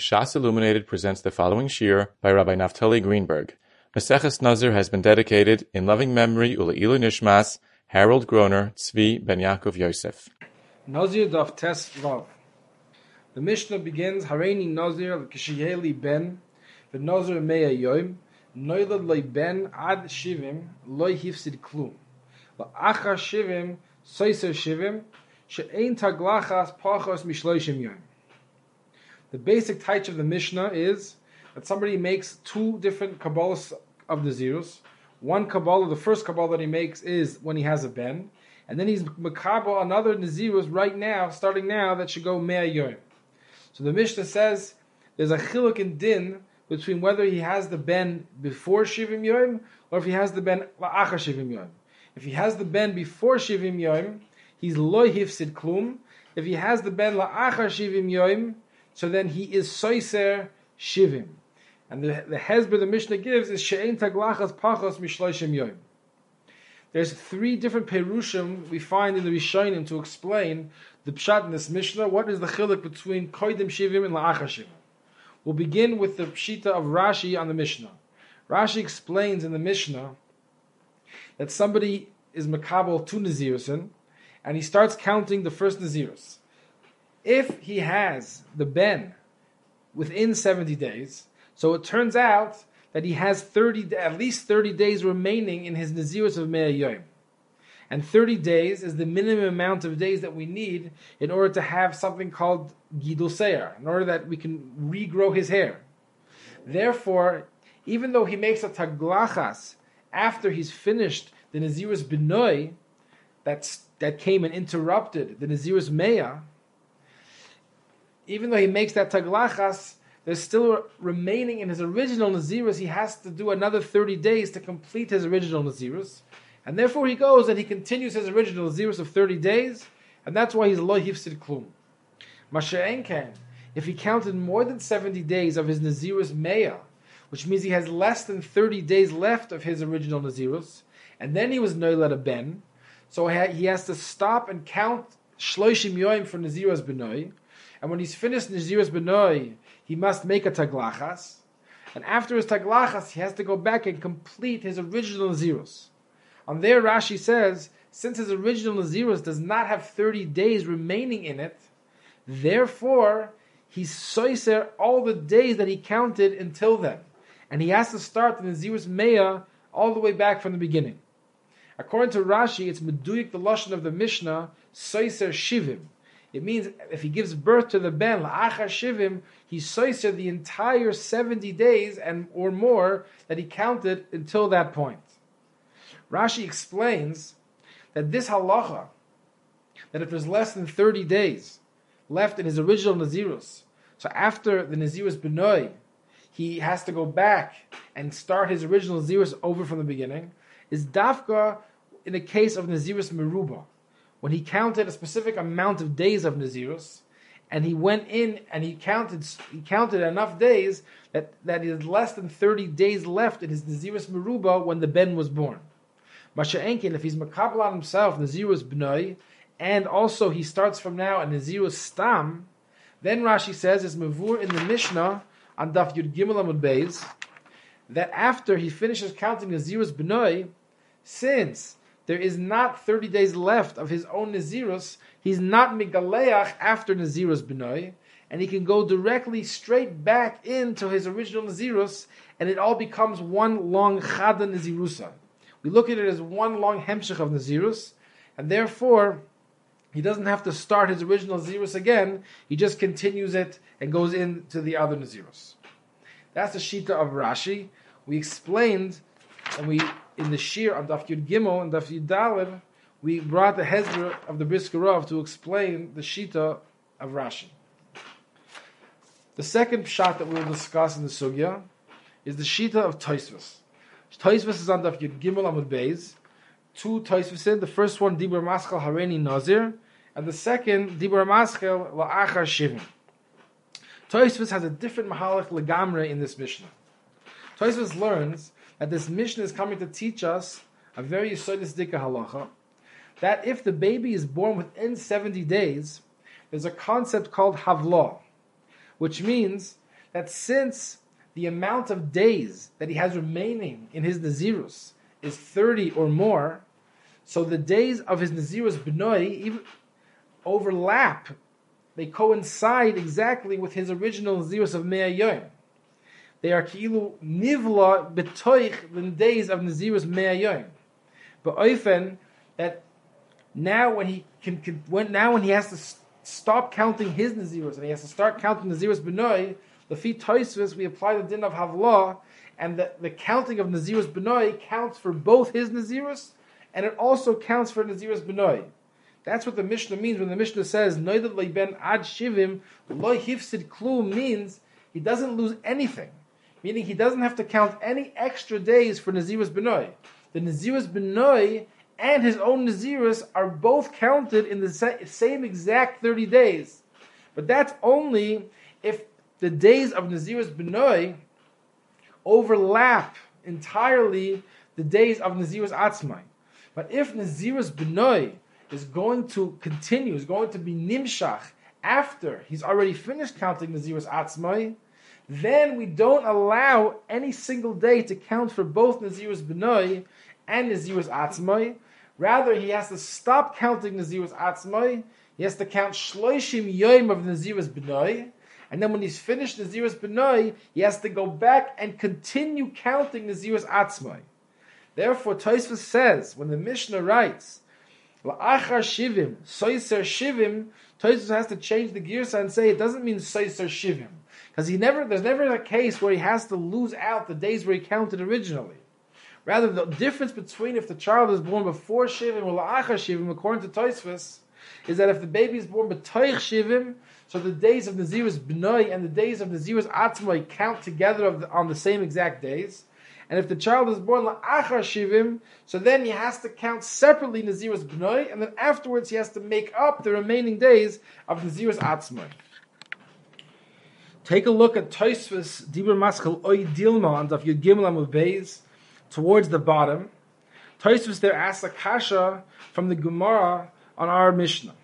Shas Illuminated presents the following shir by Rabbi Naftali Greenberg. Maseches Nazir has been dedicated in loving memory Uleilu Nishmas Harold Groner Tzvi Ben Yaakov Yosef. Nazir Daf Tes Vav. The Mishnah begins Hareini Nazir Kishiyeli Ben Nazir Meya Yom Noilad Loi Ben Ad Shivim Loi Hifsid Klum La'achar Shivim Soiser Shivim She'ein Taglachas Pachos Mishloishim Yom the basic taich of the Mishnah is that somebody makes two different Kabbalahs of the zeros. One Kabbalah, the first Kabbalah that he makes is when he has a Ben, and then he's Makabal another Nazirus right now, starting now, that should go Mea Yom. So the Mishnah says there's a chiluk in din between whether he has the Ben before Shivim Yom or if he has the Ben La'achar Shivim Yom. If he has the Ben before Shivim Yom, he's Loy Hifsid Klum. If he has the Ben La'achar Shivim Yom, so then he is soiser shivim. And the, the hezber the Mishnah gives is she'ein taglachas pachos mishloishim yoim. There's three different perushim we find in the Rishonim to explain the pshat in this Mishnah. What is the chiluk between koidim shivim and la'achar shivim? We'll begin with the pshita of Rashi on the Mishnah. Rashi explains in the Mishnah that somebody is makabel two nazirusin, and he starts counting the first nazirus if he has the ben within 70 days, so it turns out that he has 30, at least 30 days remaining in his Nazirus of Me'ah Yom. And 30 days is the minimum amount of days that we need in order to have something called Gidul Seir, in order that we can regrow his hair. Therefore, even though he makes a taglachas after he's finished the Nazirus Benoy, that's, that came and interrupted the Nazirus Me'ah, even though he makes that taglachas, there's still remaining in his original Nazirus, he has to do another 30 days to complete his original Nazirus. And therefore he goes and he continues his original Nazirus of 30 days, and that's why he's lo hifsid klum. Masha'enken, if he counted more than 70 days of his Nazirus Meya, which means he has less than 30 days left of his original Nazirus, and then he was Noilat a Ben, so he has to stop and count Shloishim Yoim for Nazirus Benoi, and when he's finished Naziris Benoi, he must make a taglachas. And after his taglachas, he has to go back and complete his original Nazirus. On there, Rashi says, since his original Nazirus does not have 30 days remaining in it, therefore, he's soiser all the days that he counted until then. And he has to start the Nazirus Meya all the way back from the beginning. According to Rashi, it's Meduyik, the Lashon of the Mishnah, soiser shivim. It means if he gives birth to the ben la'achar shivim, he soiser the entire seventy days and or more that he counted until that point. Rashi explains that this halacha, that if there's less than thirty days left in his original nazirus, so after the nazirus benoi, he has to go back and start his original nazirus over from the beginning, is dafka in the case of nazirus meruba when he counted a specific amount of days of Nazirus, and he went in and he counted he counted enough days that, that is less than 30 days left in his Nazirus Meruba when the Ben was born. Masha Enkin, if he's Makabal on himself, Nazirus Bnoi, and also he starts from now a Nazirus Stam, then Rashi says, is Mavur in the Mishnah on Daf Yud Gimel Amud Beis, that after he finishes counting Nazirus Bnoi, since there is not 30 days left of his own Nazirus, he's not Migaleach after Nazirus Benoy, and he can go directly straight back into his original Nazirus, and it all becomes one long Chada Nazirusa. We look at it as one long Hemshech of Nazirus, and therefore, he doesn't have to start his original Nazirus again, he just continues it and goes into the other Nazirus. That's the Shita of Rashi. We explained, and we in the Shir on Daf Yud Gimel and Daf Yud Daled, we brought the Hezbollah of the Brisker Rov to explain the Shita of Rashi. The second shot that we will discuss in the Sugya is the Shita of Toisvus. Toisvus is on Daf Yud Gimel Amud Beis. Two Toisvusin. The first one, Dibur Maschel Hareni Nazir, and the second, Dibur Maschel La'achar Shivim. Toisvus has a different Mahalach Legamre in this Mishnah. Toisvus learns that this Mishnah is coming to teach us a very yisodisdika halacha, that if the baby is born within 70 days, there's a concept called havla, which means that since the amount of days that he has remaining in his Nazirus is 30 or more, so the days of his Nazirus Benoi overlap. They coincide exactly with his original Nazirus of Mea Yom. They are ki'ilu nivla betoich the days of Nazirus Mea Yom. But oifen that now when he can, can when now when he has to stop counting his Nazirus and he has to start counting Nazirus Benoi, the feet Toisvis, we apply the din of Havlah, and the, the counting of Nazirus Benoi counts for both his Nazirus, and it also counts for Nazirus Benoi. That's what the Mishnah means when the Mishnah says, Noidat ben ad shivim, loy hifsid klum means he doesn't lose anything. Meaning he doesn't have to count any extra days for Nazirus Benoi. The Nazirus Benoi and his own Nazirus are both counted in the same exact 30 days. But that's only if the days of Nazirus Benoi overlap entirely the days of Nazirus Atzmai. But if Nazirus Benoi is going to continue, is going to be Nimshach after he's already finished counting Nazirus Atzmai, then we don't allow any single day to count for both Nazirus Benoi and Nazirus Atzmai. Rather, he has to stop counting Nazirus Atzmai. He has to count Shloishim Yoim of Nazirus Benoi. And then when he's finished Nazirus Benoi, he has to go back and continue counting Nazirus Atzmai. Therefore, Tosfos says, when the Mishnah writes, La'achar Shivim, Soiser Shivim, Tosfos has to change the girsa and say it doesn't mean Soiser Shivim. Because he never, there's never a case where he has to lose out the days where he counted originally. Rather, the difference between if the child is born before Shivim or La'achar Shivim, according to Tosfos, is that if the baby is born b'toich Shivim, so the days of Nazirus B'noi and the days of Nazirus Atzmai count together the, on the same exact days. And if the child is born la'achar shivim, so then he has to count separately Nazirus B'noi, and then afterwards he has to make up the remaining days of Nazirus Atzmai. Take a look at Toisvis Dibur Maschel Oy Dilma of Yud Gimel Beis towards the bottom. Toisvis there asks a kasha from the Gemara on our Mishnah.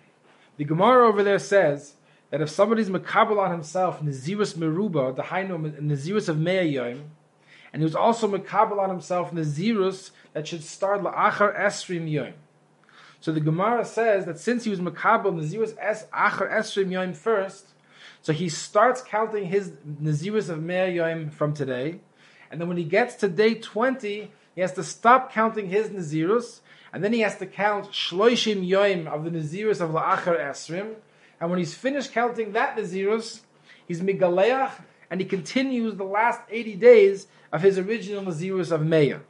The Gemara over there says that if somebody's makabel on himself Nazirus Meruba, the Hainu Nazirus of Mea Yom, and he was also makabel on himself Nazirus that should start La'achar Esrim Yom. So the Gemara says that since he was makabel Nazirus Es Achar Esrim Yom first, so he starts counting his Nazirus of Mea Yom from today, and then when he gets to day 20, he has to stop counting his Nazirus, and then he has to count Shloishim Yom of the Nazirus of La'achar Esrim, and when he's finished counting that Nazirus, he's Migaleach, and he continues the last 80 days of his original Nazirus of Meah.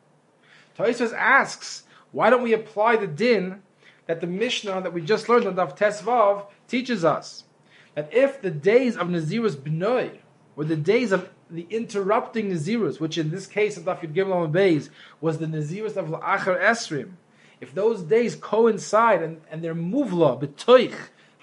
Toisus asks, why don't we apply the din that the Mishnah that we just learned on Daf Tesvav teaches us? That if the days of Nazirus B'noi, or the days of the interrupting Nazirus, which in this case of Daf Yud Gimel was the Nazirus of La'achar Esrim, if those days coincide and, and they're muvla, betoich,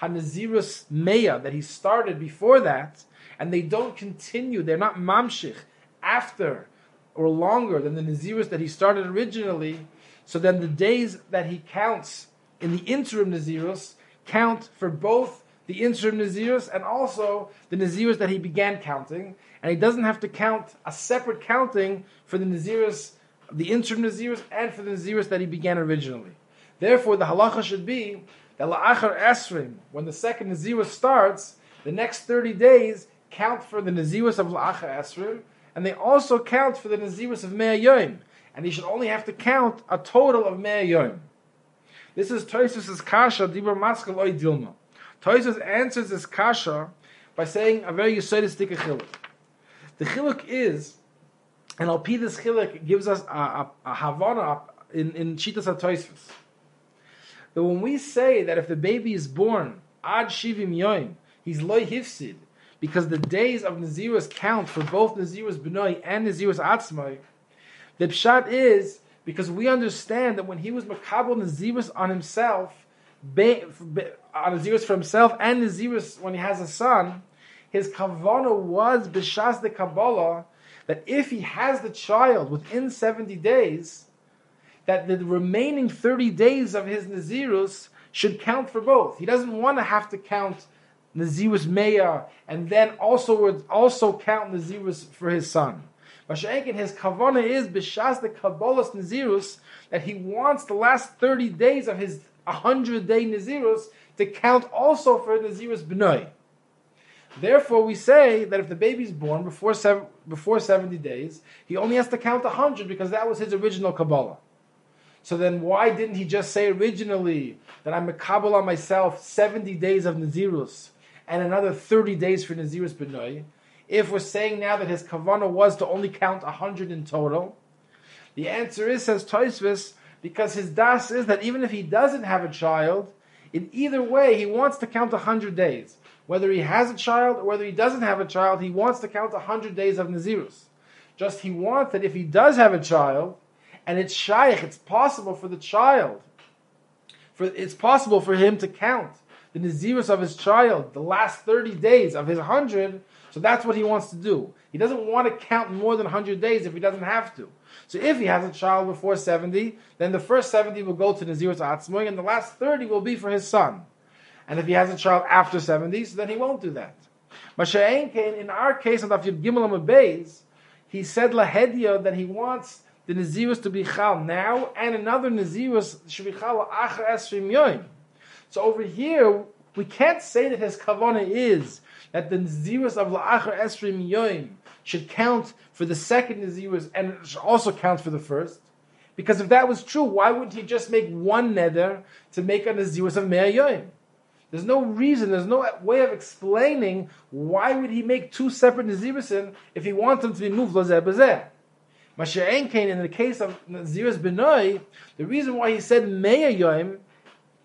Hanazirus Meya that he started before that, and they don't continue, they're not mamshich after or longer than the Nazirus that he started originally, so then the days that he counts in the interim Nazirus count for both the interim Nazirus and also the Nazirus that he began counting, and he doesn't have to count a separate counting for the Nazirus, the interim Nazirus, and for the Nazirus that he began originally. Therefore, the halacha should be that la'achar esrim, when the second Nazirus starts, the next 30 days count for the Nazirus of la'achar esrim, and they also count for the Nazirus of Mea Yom, and he should only have to count a total of Mea Yom. This is Toisus' kasha, Dibur Maskal Oy Dilma. Toisus answers this kasha by saying a very yisodistic chiluk. The chiluk is, and Al this chiluk gives us a, a, a havana in, in Shitas HaToisus that when we say that if the baby is born ad shivim yoim, he's loy hifsid, because the days of Nazirus count for both Nazirus benoi and Nazirus atzmai, the pshat is because we understand that when he was makabel Nazirus on himself, on Nazirus for himself and Nazirus when he has a son, his kavana was b'shas the Kabbalah that if he has the child within 70 days, that the remaining 30 days of his Nazirus should count for both. He doesn't want to have to count Nazirus Meya, and then also also count Nazirus for his son. But Masha'enkin, his kavana is b'shas the kabbalas Nazirus that he wants the last thirty days of his hundred day Nazirus to count also for Nazirus B'nai. Therefore, we say that if the baby is born before seven, before seventy days, he only has to count hundred because that was his original kabbalah. So then, why didn't he just say originally that I'm a kabbalah myself seventy days of Nazirus and another thirty days for Nazirus B'nai? If we're saying now that his kavana was to only count hundred in total, the answer is says Toisvis because his das is that even if he doesn't have a child, in either way he wants to count hundred days. Whether he has a child or whether he doesn't have a child, he wants to count 100 days of Nazirus. Just he wants that if he does have a child, and it's shaykh, it's possible for the child, for it's possible for him to count the Nazirus of his child, the last 30 days of his 100, so that's what he wants to do. He doesn't want to count more than 100 days if he doesn't have to. So if he has a child before 70, then the first 70 will go to Nazirus Atzmoy, and the last 30 will be for his son. And if he has a child after 70, so then he won't do that. Masha'en Kain, in our case, on Daf Yud Gimel he said Lahedia that he wants the Nazirus to be Chal now, and another Nazirus should be Chal Acher Esrim Yoim. So over here, we can't say that his Kavana is that the Nazirus of La'acher Esrim Yoim should count for the second Nazirus and also counts for the first. Because if that was true, why wouldn't he just make one neder to make a Nazirus of Me'ah Yoim? There's no reason, there's no way of explaining why would he make two separate Nazirusin if he wants them to be moved lazeh bazeh. Masha'en in the case of Nazirus Benoi, the reason why he said Me'ah Yoim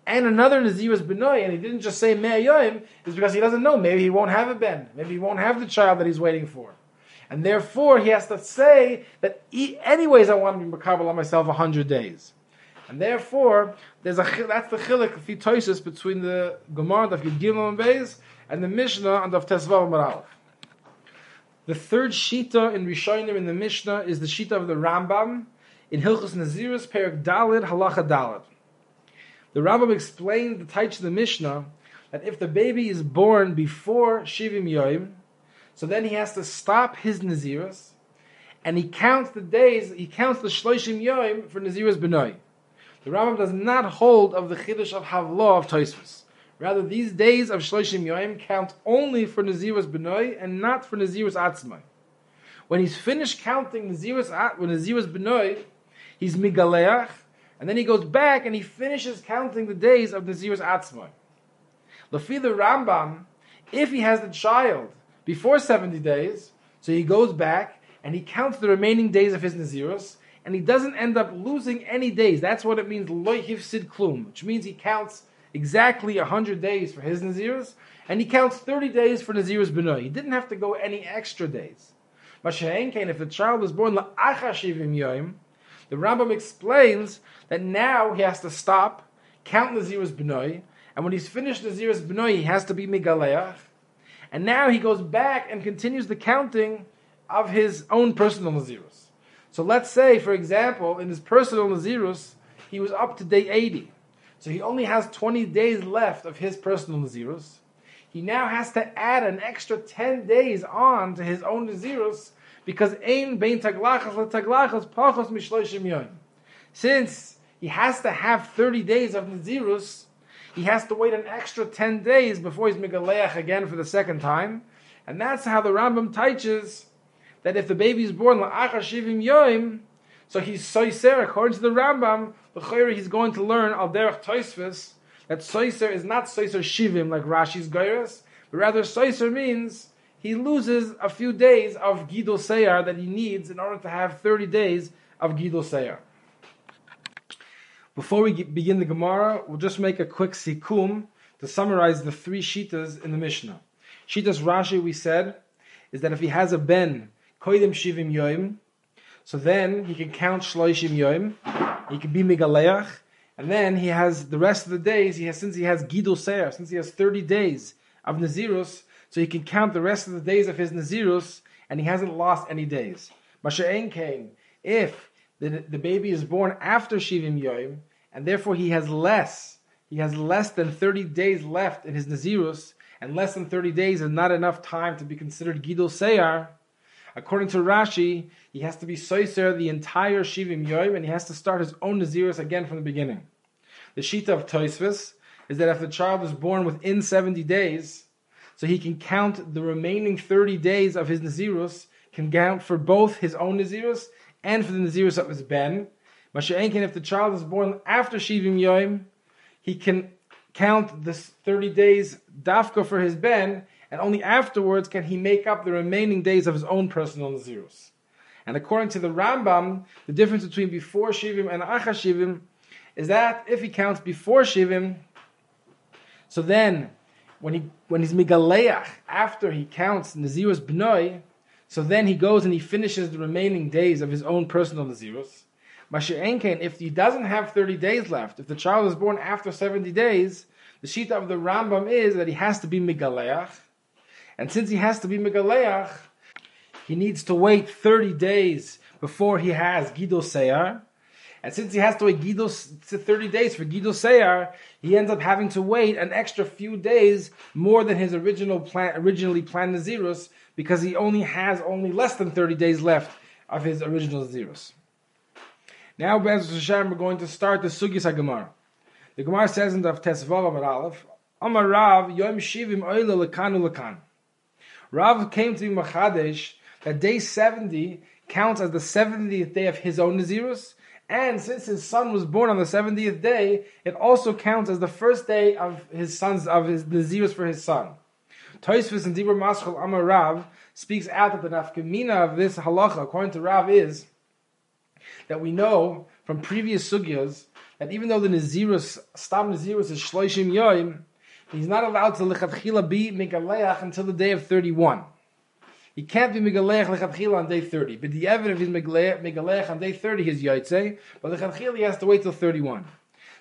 and another Nazirus Benoi, and he didn't just say Me'ah Yoim, is because he doesn't know. Maybe he won't have a Ben. Maybe he won't have the child that he's waiting for. And therefore, he has to say that, anyways, I want to be Makabal on myself a hundred days. And therefore, there's a that's the chilik of between the Gemara of Gimel and Beis and the Mishnah and of Tesvav Maralef. The third shita in Rishonim in the Mishnah is the shita of the Rambam in Hilchos Nazirus Perik Dalid Halacha Dalid. The Rambam explained the Taich of the Mishnah that if the baby is born before Shivim Yoim, so then he has to stop his Nazirus, and he counts the days, he counts the Shloishim Yoim for Nazirus Benoy. The Rambam does not hold of the Chiddush of Havlah of Tosfos. Rather, these days of Shloshim Yoim count only for Nazirus Benoy and not for Nazirus Atzmai. When he's finished counting Nazirus, when Nazirus Benoy, he's Migaleach, and then he goes back and he finishes counting the days of Nazirus Atzmai. Lafi the Rambam, if he has the child before 70 days, so he goes back and he counts the remaining days of his Nazirus, and he doesn't end up losing any days. That's what it means, loy sid klum, which means he counts exactly 100 days for his Naziris, and he counts 30 days for Nazirus Benoy. He didn't have to go any extra days. Mashahen if the child was born la'achashivim yoim, the Rambam explains that now he has to stop, count Nazirus Benoy, and when he's finished Nazirus Benoy, he has to be Megaleach, and now he goes back and continues the counting of his own personal Nazirus. So let's say, for example, in his personal Nazirus, he was up to day 80. So he only has 20 days left of his personal Nazirus. He now has to add an extra 10 days on to his own Nazirus because ein bein taglachas taglachas pachos mishloishim yoim. Since he has to have 30 days of Nazirus, he has to wait an extra 10 days before he's Megaleach again for the second time. And that's how the Rambam teaches that if the baby is born shivim yoim, so he's soiser according to the Rambam. The he's going to learn al derech toisvis that soiser is not soiser shivim like Rashi's geiras, but rather soiser means he loses a few days of gidul seyar that he needs in order to have thirty days of gidul seyar. Before we begin the Gemara, we'll just make a quick sikum to summarize the three shitas in the Mishnah. Shitas Rashi, we said, is that if he has a ben koidim shivim yoim. So then he can count shloishim yoim. He can be megaleach, and then he has the rest of the days. He has since he has gidul seir, since he has thirty days of nazirus, so he can count the rest of the days of his nazirus, and he hasn't lost any days. Masha'en came if the, the baby is born after shivim yoim, and therefore he has less. He has less than thirty days left in his nazirus, and less than 30 days is not enough time to be considered Gidul Seyar, according to Rashi, he has to be Soiser the entire Shivim Yoim, and he has to start his own Naziris again from the beginning. The Shita of Toisvis is that if the child is born within 70 days, so he can count the remaining 30 days of his Nazirus, can count for both his own Nazirus and for the Nazirus of his Ben. Masha'enkin, if the child is born after Shivim Yoim, he can count the 30 days dafka for his Ben, and only afterwards can he make up the remaining days of his own personal Nazirus. And according to the Rambam, the difference between before Shivim and Acha Shivim is that if he counts before Shivim, so then when he when he's Migaleach, after he counts Nazirus Bnoi, so then he goes and he finishes the remaining days of his own personal Nazirus. Masha'enken, if he doesn't have 30 days left, if the child is born after 70 days, the Shita of the Rambam is that he has to be Migaleach. And since he has to be Megaleach, he needs to wait 30 days before he has Gidol Seyar. And since he has to wait Gidol, 30 days for Gidol Seyar, he ends up having to wait an extra few days more than his original plan, originally planned Nazirus because he only has only less than 30 days left of his original Nazirus. Now, Bez Hashem, we're going to start the Sugis HaGemara. The Gemara says in the Tesvav Amar Aleph, Amar Rav, Yom Shivim Oile Lekanu Lekan. Rav came to be Machadesh that day 70 counts as the 70th day of his own Nazirus, and since his son was born on the 70th day, it also counts as the first day of his son's of his Nazirus for his son. Toisvis and Dibur Maschal Amar Rav speaks out that the nafkamina of this halacha, according to Rav, is that we know from previous sugyas that even though the Nazirus, Stam Nazirus is Shloishim Yoim, He's not allowed to lechatchila be megaleach until the day of 31. He can't be megaleach lechatchila on day 30. But the evidence is megaleach on day 30, his yaitse, but lechatchila he has to wait till 31.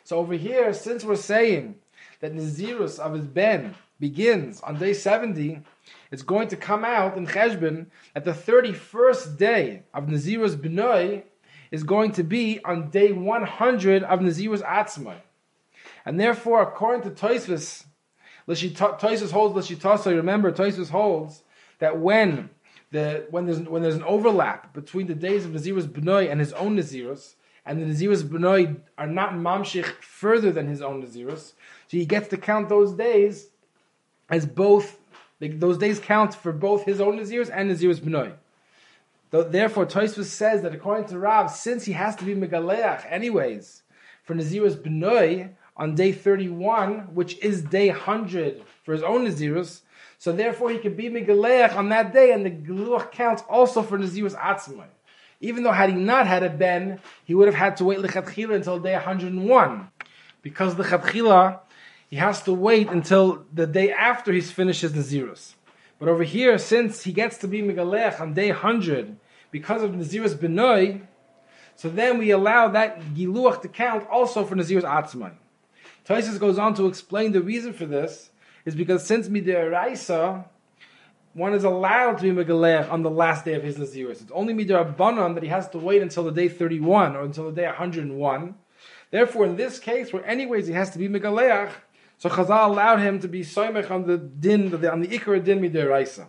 So over here, since we're saying that Nazirus of his Ben begins on day 70, it's going to come out in Cheshbon at the 31st day of Nazirus Benoi is going to be on day 100 of Nazirus Atzmai. And therefore, according to Toisvis, Toisus holds Lashitasa. Remember, Toisus holds that when the when there's when there's an overlap between the days of Nazirus Benoy and his own Nazirus, and the Nazirus Benoy are not mamshich further than his own Nazirus, so he gets to count those days as both. Those days count for both his own Nazirus and Nazirus Benoy. Therefore, Toisus says that according to Rav, since he has to be Megaleach anyways for Nazirus Benoy, on day 31, which is day 100 for his own Nazirus. So therefore he could be Megaleach on that day, and the Geluach counts also for Nazirus Atzmai. Even though had he not had a Ben, he would have had to wait Lechatchila until day 101. Because the Chatchila, he has to wait until the day after he's finished his Nazirus. But over here, since he gets to be Megaleach on day 100, because of Nazirus Benoi, so then we allow that Giluach to count also for Nazirus Atzmai. Taisus goes on to explain the reason for this is because since midiraisa, one is allowed to be megalech on the last day of his nazirus. It's only midirabanan that he has to wait until the day 31 or until the day 101. Therefore, in this case, where anyways he has to be megalech, so Chazal allowed him to be soymech on the din, on the ikar din midiraisa.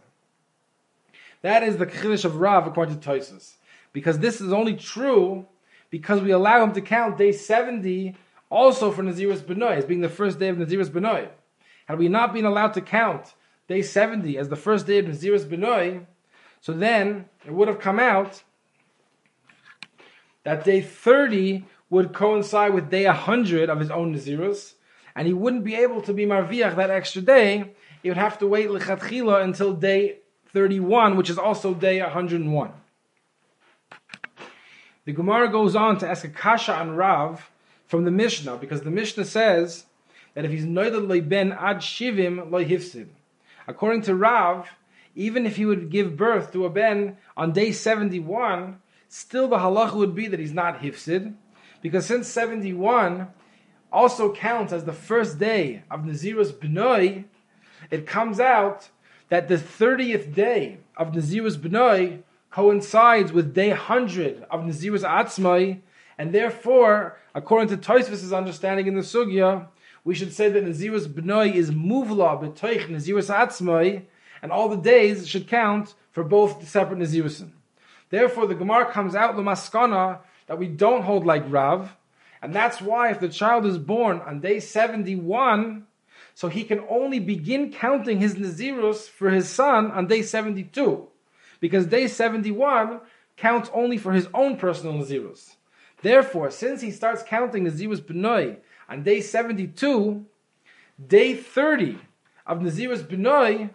That is the chiddush of Rav according to Toisus. Because this is only true because we allow him to count day 70 also for Nazirus Benoy, as being the first day of Nazirus Benoy. Had we not been allowed to count day 70 as the first day of Nazirus Benoy, so then it would have come out that day 30 would coincide with day 100 of his own Nazirus, and he wouldn't be able to be Marviach that extra day. He would have to wait Lechatchila until day 31, which is also day 101. The Gemara goes on to ask a kasha on Rav from the Mishnah, because the Mishnah says that if he's noidad loy ben ad shivim loyhifsid. According to Rav, even if he would give birth to a ben on day 71, still the halacha would be that he's not hifsid, because since 71 also counts as the first day of Nazirus B'noi, it comes out that the 30th day of Nazirus B'noi coincides with day 100 of Nazirus Atzmai, and therefore, according to Toisvis' understanding in the Sugya, we should say that Nazirus B'noi is Muvla B'toich Nazirus Atzmai, and all the days should count for both the separate Nazirusin. Therefore, the Gemara comes out the maskana that we don't hold like Rav, and that's why if the child is born on day 71, so he can only begin counting his Nazirus for his son on day 72. Because day 71 counts only for his own personal Nazirus. Therefore, since he starts counting Nazirus B'noi on day 72, day 30 of Nazirus B'noi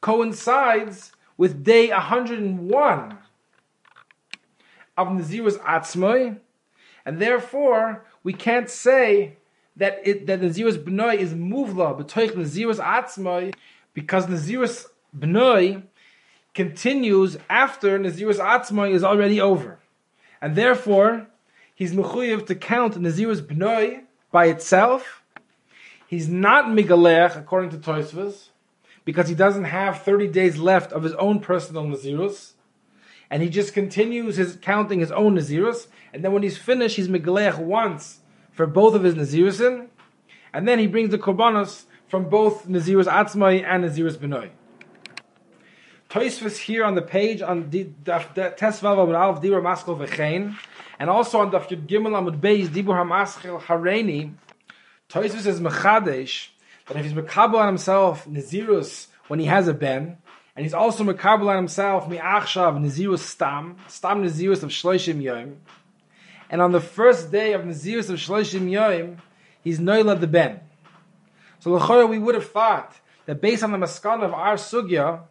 coincides with day 101 of Nazirus Atzmoi, and therefore we can't say that it that Nazirus B'noi is muvla b'toich Nazirus Atzmoi because the Nazirus B'noi continues after the Nazirus Atzmoi is already over, and therefore he's mechuyev to count the Nazirus B'noi by itself. He's not migalech according to Tosfos because he doesn't have 30 days left of his own personal Nazirus and he just continues his counting his own Nazirus, and then when he's finished, he's Megalech once for both of his Nazirusin, and then he brings the Korbanos from both Nazirus Atzmai and Nazirus Benoi. Toisvus here on the page on Tesvav Amud Alf Dibur Maskal V'chein, and also on Daf Yud Gimel Amud Beis Dibur HaMaskal Hareini, Toisvus is Mechadesh, that if he's Mekabel on himself Nazirus when he has a Ben, and he's also makabel on himself mi'achshav Nazirus stam, stam Nazirus of shloishim yom. And on the first day of nezirus of shloishim yom, he's noila the ben. So l'chora we would have thought that based on the maskan of our sugya,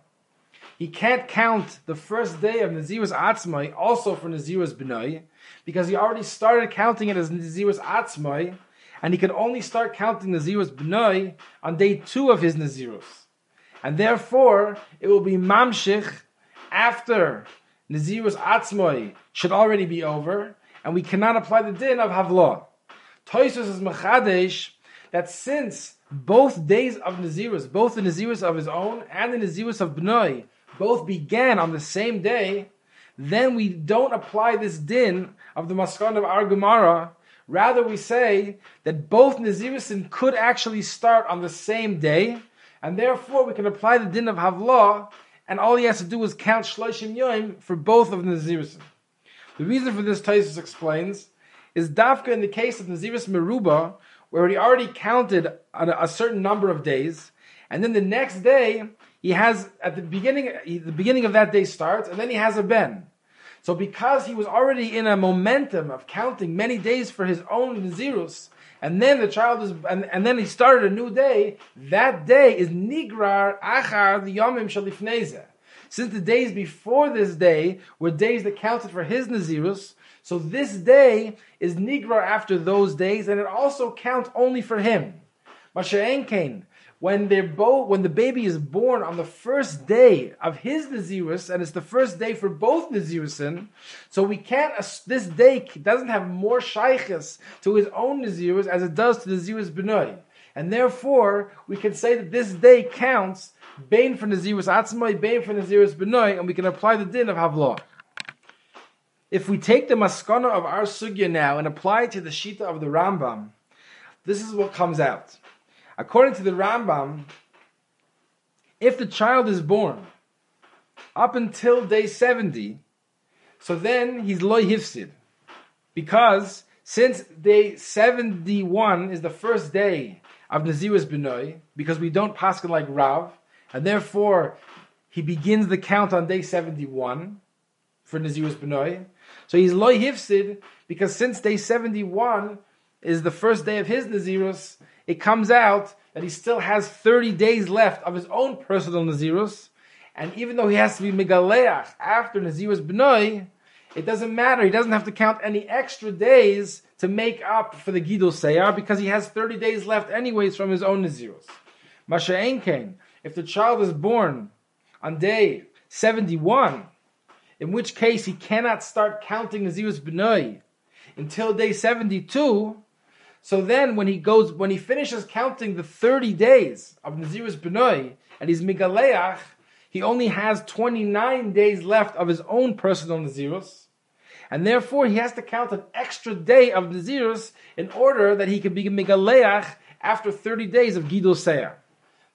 he can't count the first day of nezirus atzmai also for nezirus benoi, because he already started counting it as nezirus atzmai, and he can only start counting nezirus benoi on day two of his nezirus and therefore it will be mamshich after Nazirus Atzmai should already be over, and we cannot apply the din of Havlah. Toisus is Mechadesh that since both days of Nazirus, both the Nazirus of his own and the Nazirus of Bnoi, both began on the same day, then we don't apply this din of the Maskan of our Gemara. Rather, we say that both Nazirusin could actually start on the same day, and therefore we can apply the din of Havlah, and all he has to do is count Shloshim Yoim for both of the Naziris. The reason for this Taisus explains is Dafka in the case of Naziris Meruba, where he already counted a, a certain number of days, and then the next day he has at the beginning the beginning of that day starts, and then he has a ben. So because he was already in a momentum of counting many days for his own Nazirus, and then the child is, and, and then he started a new day. That day is nigrar achar the yomim shalifneze. Since the days before this day were days that counted for his nazirus, so this day is Nigra after those days, and it also counts only for him. Masha'en when when the baby is born on the first day of his nazirus, and it's the first day for both nazirusin, so we can't. This day doesn't have more shaykhs to his own nazirus as it does to the nazirus benoy, and therefore we can say that this day counts bain for nazirus atzmai, bain for nazirus benoy, and we can apply the din of havlah. If we take the maskana of our sugya now and apply it to the shita of the Rambam, this is what comes out. According to the Rambam, if the child is born up until day 70, so then he's loy hifsid. Because since day 71 is the first day of Nazirus Benoy, because we don't paskin like Rav, and therefore he begins the count on day 71 for Nazirus Benoy. So he's loy hifsid because since day 71 is the first day of his Nazirus, it comes out that he still has 30 days left of his own personal Nazirus, and even though he has to be Megaleach after Nazirus B'noi, it doesn't matter. He doesn't have to count any extra days to make up for the Gidul Seyar because he has 30 days left anyways from his own Nazirus. Masha'en Kain, if the child is born on day 71, in which case he cannot start counting Nazirus B'noi until day 72, so then, when he goes, when he finishes counting the 30 days of Nazirus Benoy, and he's Migaleach, he only has 29 days left of his own personal Nazirus, and therefore he has to count an extra day of Nazirus in order that he can be Migaleach after 30 days of Gidul Seir.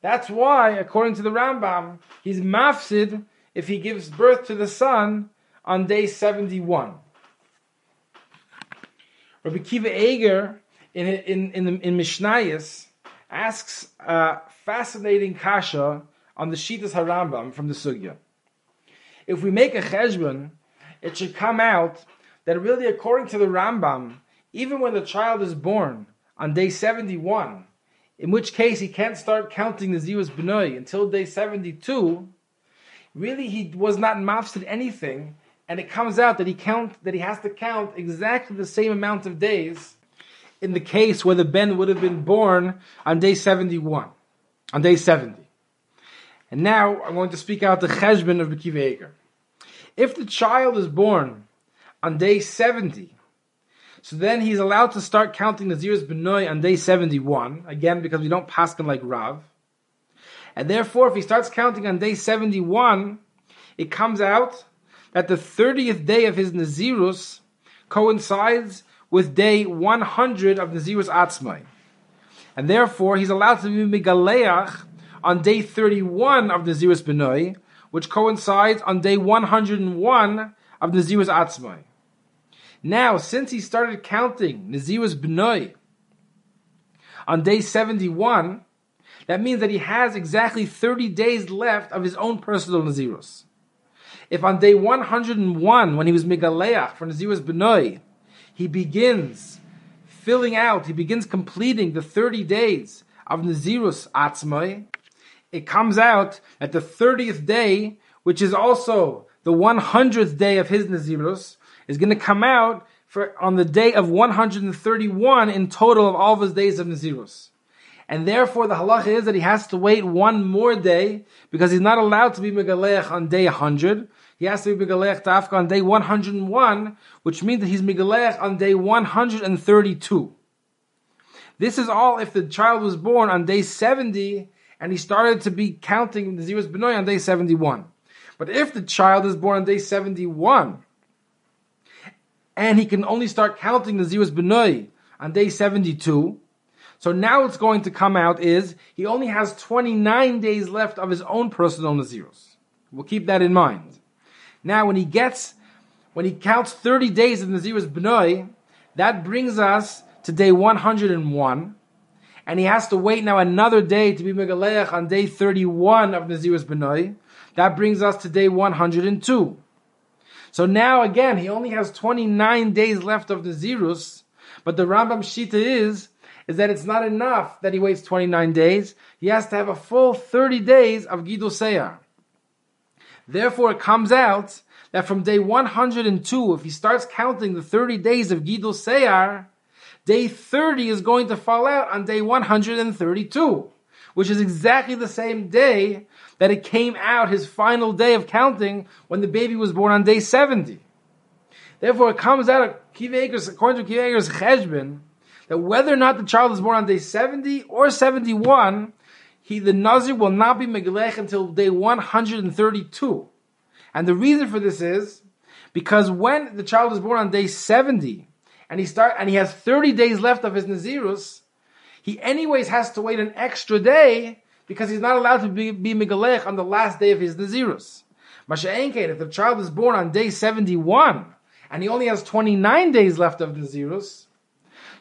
That's why, according to the Rambam, he's mafsid if he gives birth to the son on day 71. Rabbi Akiva Eger in, in, in, in asks a fascinating kasha on the Shitas Harambam from the Sugya. If we make a cheshbon, it should come out that really, according to the Rambam, even when the child is born on day 71, in which case he can't start counting Nezirus B'noi until day 72, really he was not mafsid anything, and it comes out that he count that he has to count exactly the same amount of days in the case where the Ben would have been born on day 71, on day 70. And now I'm going to speak out the cheshbon of Bekiva Eger. If the child is born on day 70, so then he's allowed to start counting Nezirus Benoy on day 71, again because we don't paskin like Rav. And therefore, if he starts counting on day 71, it comes out that the 30th day of his Nazirus coincides with day 100 of Nazirus Atzmai. And therefore, he's allowed to be Megaleach on day 31 of Nazirus Benoy, which coincides on day 101 of Nazirus Atzmai. Now, since he started counting Nazirus B'noi on day 71, that means that he has exactly 30 days left of his own personal Nazirus. If on day 101, when he was Megaleach for Nazirus B'noi, he begins filling out, he begins completing the 30 days of Nazirus Atzmai, it comes out at the 30th day, which is also the 100th day of his Nazirus, is going to come out for on the day of 131 in total of all of his days of Nazirus. And therefore the halacha is that he has to wait one more day because he's not allowed to be Megalech on day 100. He has to be Megalech Tafka on day 101, which means that he's Megalech on day 132. This is all if the child was born on day 70 and he started to be counting Nezirus Benoy on day 71. But if the child is born on day 71 and he can only start counting Nezirus Benoi on day 72. So now what's going to come out is he only has 29 days left of his own personal Nazirus. We'll keep that in mind. Now when he gets, when he counts 30 days of Nazirus Benoi, that brings us to day 101. And he has to wait now another day to be Megaleach on day 31 of Nazirus Benoi. That brings us to day 102. So now again, he only has 29 days left of Nezirus, but the Rambam Shita is, is that it's not enough that he waits 29 days. He has to have a full 30 days of Gidul Seyar. Therefore, it comes out that from day 102, if he starts counting the 30 days of Gidul Seyar, day 30 is going to fall out on day 132, which is exactly the same day that it came out his final day of counting when the baby was born on day 70. Therefore, it comes out of Kiva according to Akiva Eger's cheshbon, that whether or not the child is born on day 70 or 71, he, the Nazir will not be Megalech until day 132. And the reason for this is because when the child is born on day 70 and he start and he has 30 days left of his Nazirus, he anyways has to wait an extra day because he's not allowed to be, be Migalech on the last day of his Nazirus. Masha'enkein, if the child is born on day 71, and he only has 29 days left of Nazirus,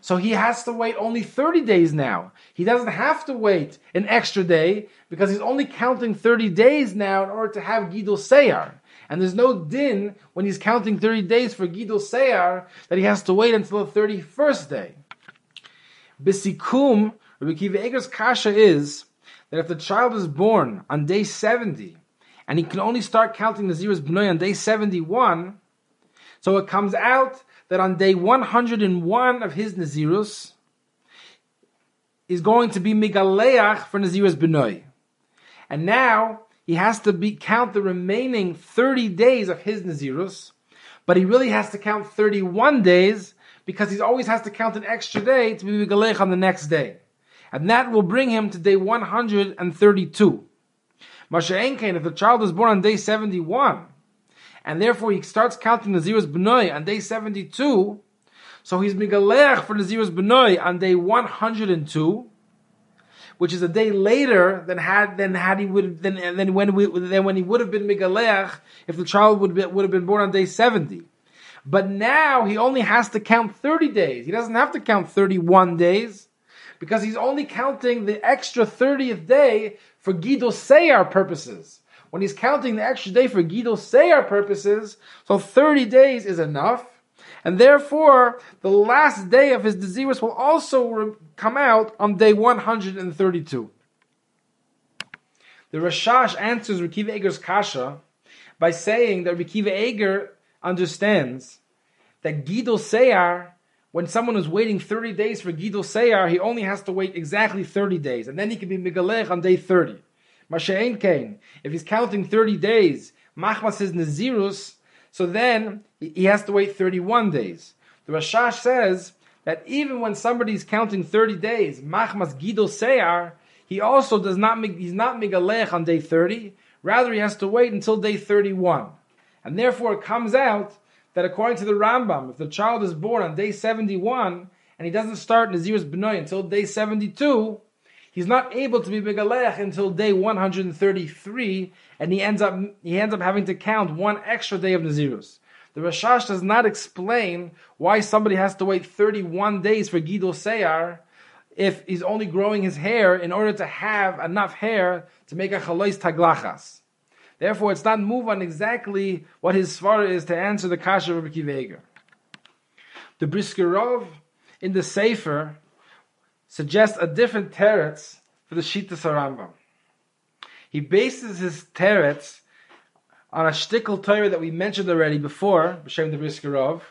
so he has to wait only 30 days now. He doesn't have to wait an extra day because he's only counting 30 days now in order to have Gidul Seyar. And there's no din when he's counting 30 days for Gidul Seyar that he has to wait until the 31st day. Bisikum, Rabbi Akiva Eger's kasha is that if the child is born on day 70 and he can only start counting nezirus b'noy on day 71, so it comes out that on day 101 of his Nazirus is going to be Migaleach for Nazirus Benoy. And now he has to be, count the remaining 30 days of his Nazirus, but he really has to count 31 days because he always has to count an extra day to be Migaleach on the next day and that will bring him to day 132. Masha'enkein, if the child is born on day 71, and therefore he starts counting the Nazirus B'noi on day 72, so he's Migalech for the Nazirus B'noi on day 102, which is a day later than had than had he would than than when we than when he would have been migalech if the child would be, would have been born on day seventy. But now he only has to count thirty days. He doesn't have to count thirty-one days because he's only counting the extra thirtieth day for Gidol Seyar purposes. When he's counting the extra day for Gidol Seyar purposes, so thirty days is enough. And therefore, the last day of his disease will also re- come out on day 132. The Rashash answers Rekiva Eger's Kasha by saying that Rekiva Eger understands that Gidol Seyar, when someone is waiting 30 days for Gidol Seyar, he only has to wait exactly 30 days, and then he can be Migalech on day 30. Masha'en Kain, if he's counting 30 days, Machmas is Nazirus, so then he has to wait 31 days. The Rashash says that even when somebody is counting 30 days, Machmas Gidol Seyar, he also does not, he's not Migalech on day 30, rather he has to wait until day 31. And therefore it comes out that according to the Rambam, if the child is born on day 71, and he doesn't start Nazir's Benoy until day 72, he's not able to be Megalech until day 133, and he ends up he ends up having to count one extra day of Nazirus. The Rashash does not explain why somebody has to wait 31 days for Gidol Seyar if he's only growing his hair in order to have enough hair to make a chalois taglachas. Therefore, it's not move on exactly what his svara is to answer the kasha of Akiva Eger. The Brisker Rov in the Sefer suggests a different teretz for the Shita Sarambam. He bases his teretz on a shtickle Torah that we mentioned already before, B'Shem the Brisker Rov,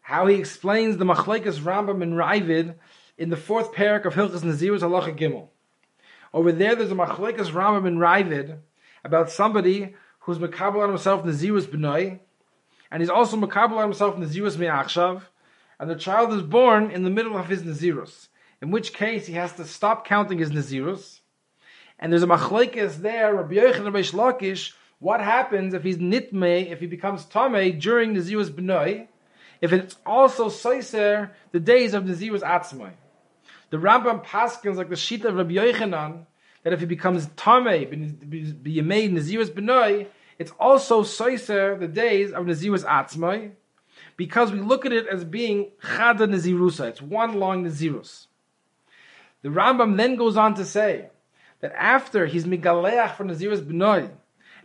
how he explains the Machlekes Rambam and Raavad in the fourth parak of Hilchas Nazirus Halacha Gimel. Over there, there's a Machlekes Rambam and Raavad about somebody who's Makabal on himself Nazirus B'nai, and he's also Makabal on himself Nazirus Me'achshav, and the child is born in the middle of his Nazirus in which case he has to stop counting his Nazirus. And there's a machlekes there, Rabbi Yochanan Reish Lakish, what happens if he's nitme, if he becomes tame during Nazirus B'noi, if it's also soiser the days of Nazirus Atzmai. The Rambam paskins like the Shita of Rabbi Yochanan, that if he becomes tame, be made Nazirus B'noi, it's also soiser the days of Nazirus Atzmai, because we look at it as being Chada Nazirusa, it's one long Nazirus. The Rambam then goes on to say that after he's migaleach for Nazirus B'noi,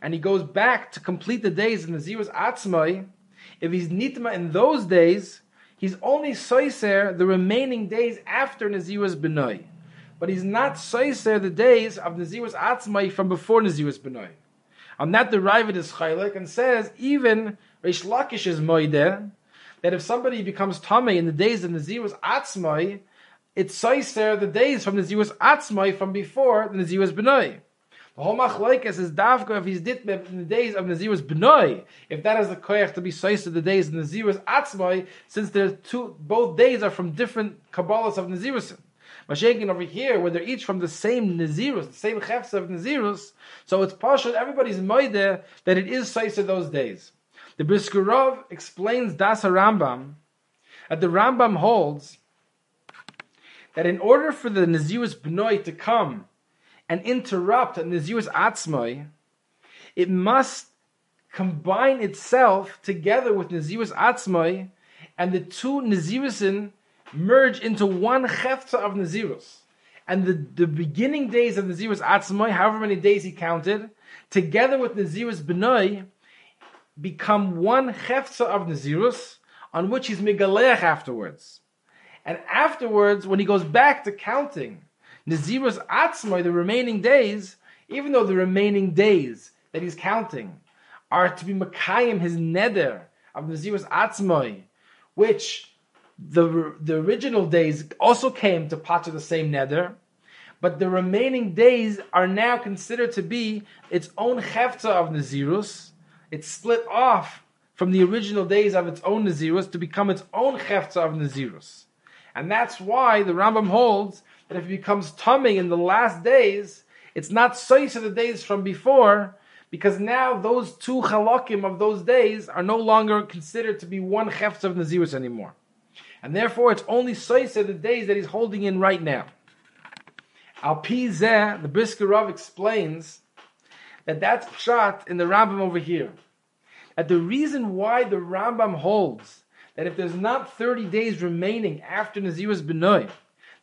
and he goes back to complete the days of Nazirus Atzmai, if he's nitma in those days, he's only soiser the remaining days after Nazirus B'noi. But he's not soiser the days of Nazirus Atzmai from before Nazirus. On that, the Raavad is chaylik and says even Reish Lakish is moide that if somebody becomes tame in the days of Nazirus Atzmai, it's soiser the days from Ziwas Atzmai from before the Ziwas B'noi. The whole machlekes is davka if he's dit in the days of Nazirus B'noi. If that is the koyach to be soiser the days of Nazirus Atzmai, since there's two, both days are from different kabbalas of Nazirus. Mashakin over here, where they're each from the same Nazirus, the same chefs of Nazirus, so it's partial, everybody's moide that it is soiser those days. The Brisker Rov explains Das Rambam, that the Rambam holds that in order for the Nazirus B'noi to come and interrupt a Nazirus Atzmai, it must combine itself together with Nazirus Atzmai, and the two Nazirusin merge into one Chefta of Nazirus. And the, the beginning days of Nazirus Atzmai, however many days he counted, together with Nazirus B'noi, become one Chefta of Nazirus, on which he's Megaleach afterwards. And afterwards, when he goes back to counting Nazirus Atzmai, the remaining days, even though the remaining days that he's counting are to be Makayim, his neder of Nazirus Atzmai, which the, the original days also came to Pata the same nether, but the remaining days are now considered to be its own hefta of Nazirus. It's split off from the original days of its own Nazirus to become its own hefta of Nazirus. And that's why the Rambam holds that if it becomes tummy in the last days, it's not sois of the days from before, because now those two halakim of those days are no longer considered to be one chefts of Nazirus anymore. And therefore it's only sois of the days that he's holding in right now. Al Pizeh, the Brisker explains that that's shot in the Rambam over here. That the reason why the Rambam holds that if there's not 30 days remaining after Nazirus Benoy,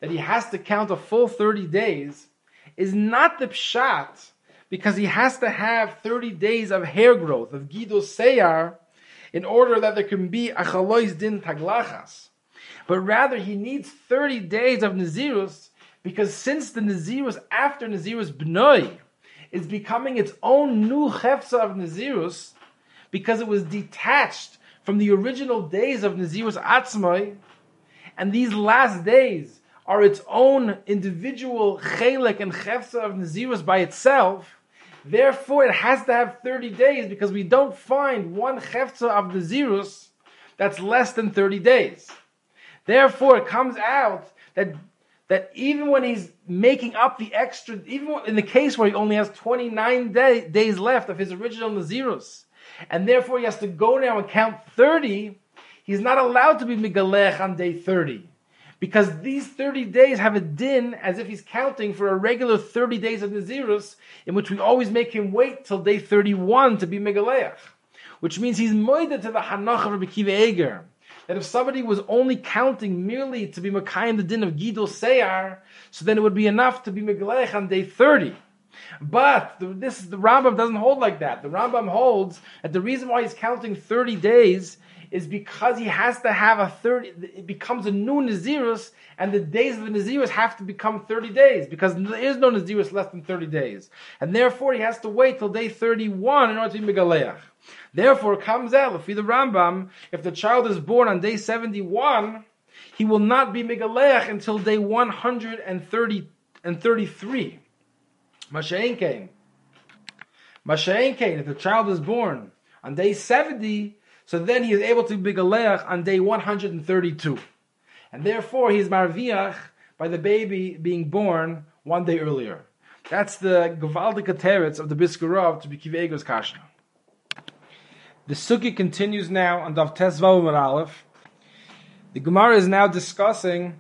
that he has to count a full 30 days, is not the pshat because he has to have 30 days of hair growth, of Gido Seyar, in order that there can be Achalois Din Taglachas. But rather, he needs 30 days of Nazirus because since the Nazirus after Nazirus Bnoi is becoming its own new Hefza of Nazirus, because it was detached from the original days of Nazirus Atzmai, and these last days are its own individual Chelek and Hefza of Nazirus by itself, Therefore, it has to have 30 days because we don't find one hefza of the zirus that's less than 30 days. Therefore, it comes out that that even when he's making up the extra, even in the case where he only has 29 day, days left of his original Nazirus, and therefore he has to go now and count 30, he's not allowed to be Migalech on day 30 because these 30 days have a din as if he's counting for a regular 30 days of Nazirus, in which we always make him wait till day 31 to be Megaleach. Which means he's moided to the Hanach of Rabbi Akiva Eger. That if somebody was only counting merely to be Makayim the din of Gidul Seyar, so then it would be enough to be Megaleach on day 30. But the, this the Rambam doesn't hold like that. The Rambam holds that the reason why he's counting 30 days is because he has to have a 30, it becomes a new Nazirus, and the days of the Nazirus have to become 30 days, because there is no Nazirus less than 30 days. And therefore he has to wait till day 31 in order to be Megaleach. Therefore comes out, the Rambam, if the child is born on day 71, he will not be Megaleach until day 130 and 33. Masha'en came. Masha'en came, if the child is born on day 70, so then he is able to be Galeach on day 132. And therefore he is Marviach by the baby being born one day earlier. That's the Gavaldik Teretz of the Brisker Rov to be Akiva Eger's Kasha. The sugya continues now on Dav Tesvav Aleph. The Gemara is now discussing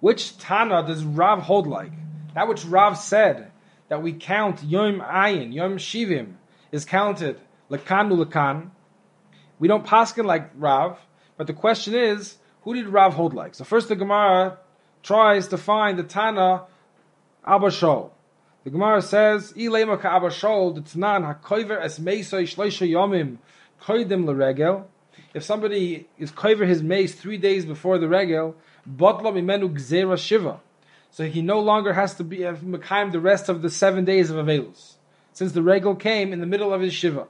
which Tana does Rav hold like. That which Rav said that we count Yom Ayin, Yom Shivim, is counted Lakan Lakan, we don't paskin like Rav, but the question is, who did Rav hold like? So first the Gemara tries to find the Tana Abba Shaul. The Gemara says, Ilema ka Abba Shaul, Tnan hakoiver es meisoi shleisha yomim koidim l'regel. If somebody is koiver his mace three days before the regel, botla mimenu gzera shiva. So he no longer has to be mekayim the rest of the seven days of Avelus, since the regel came in the middle of his shiva.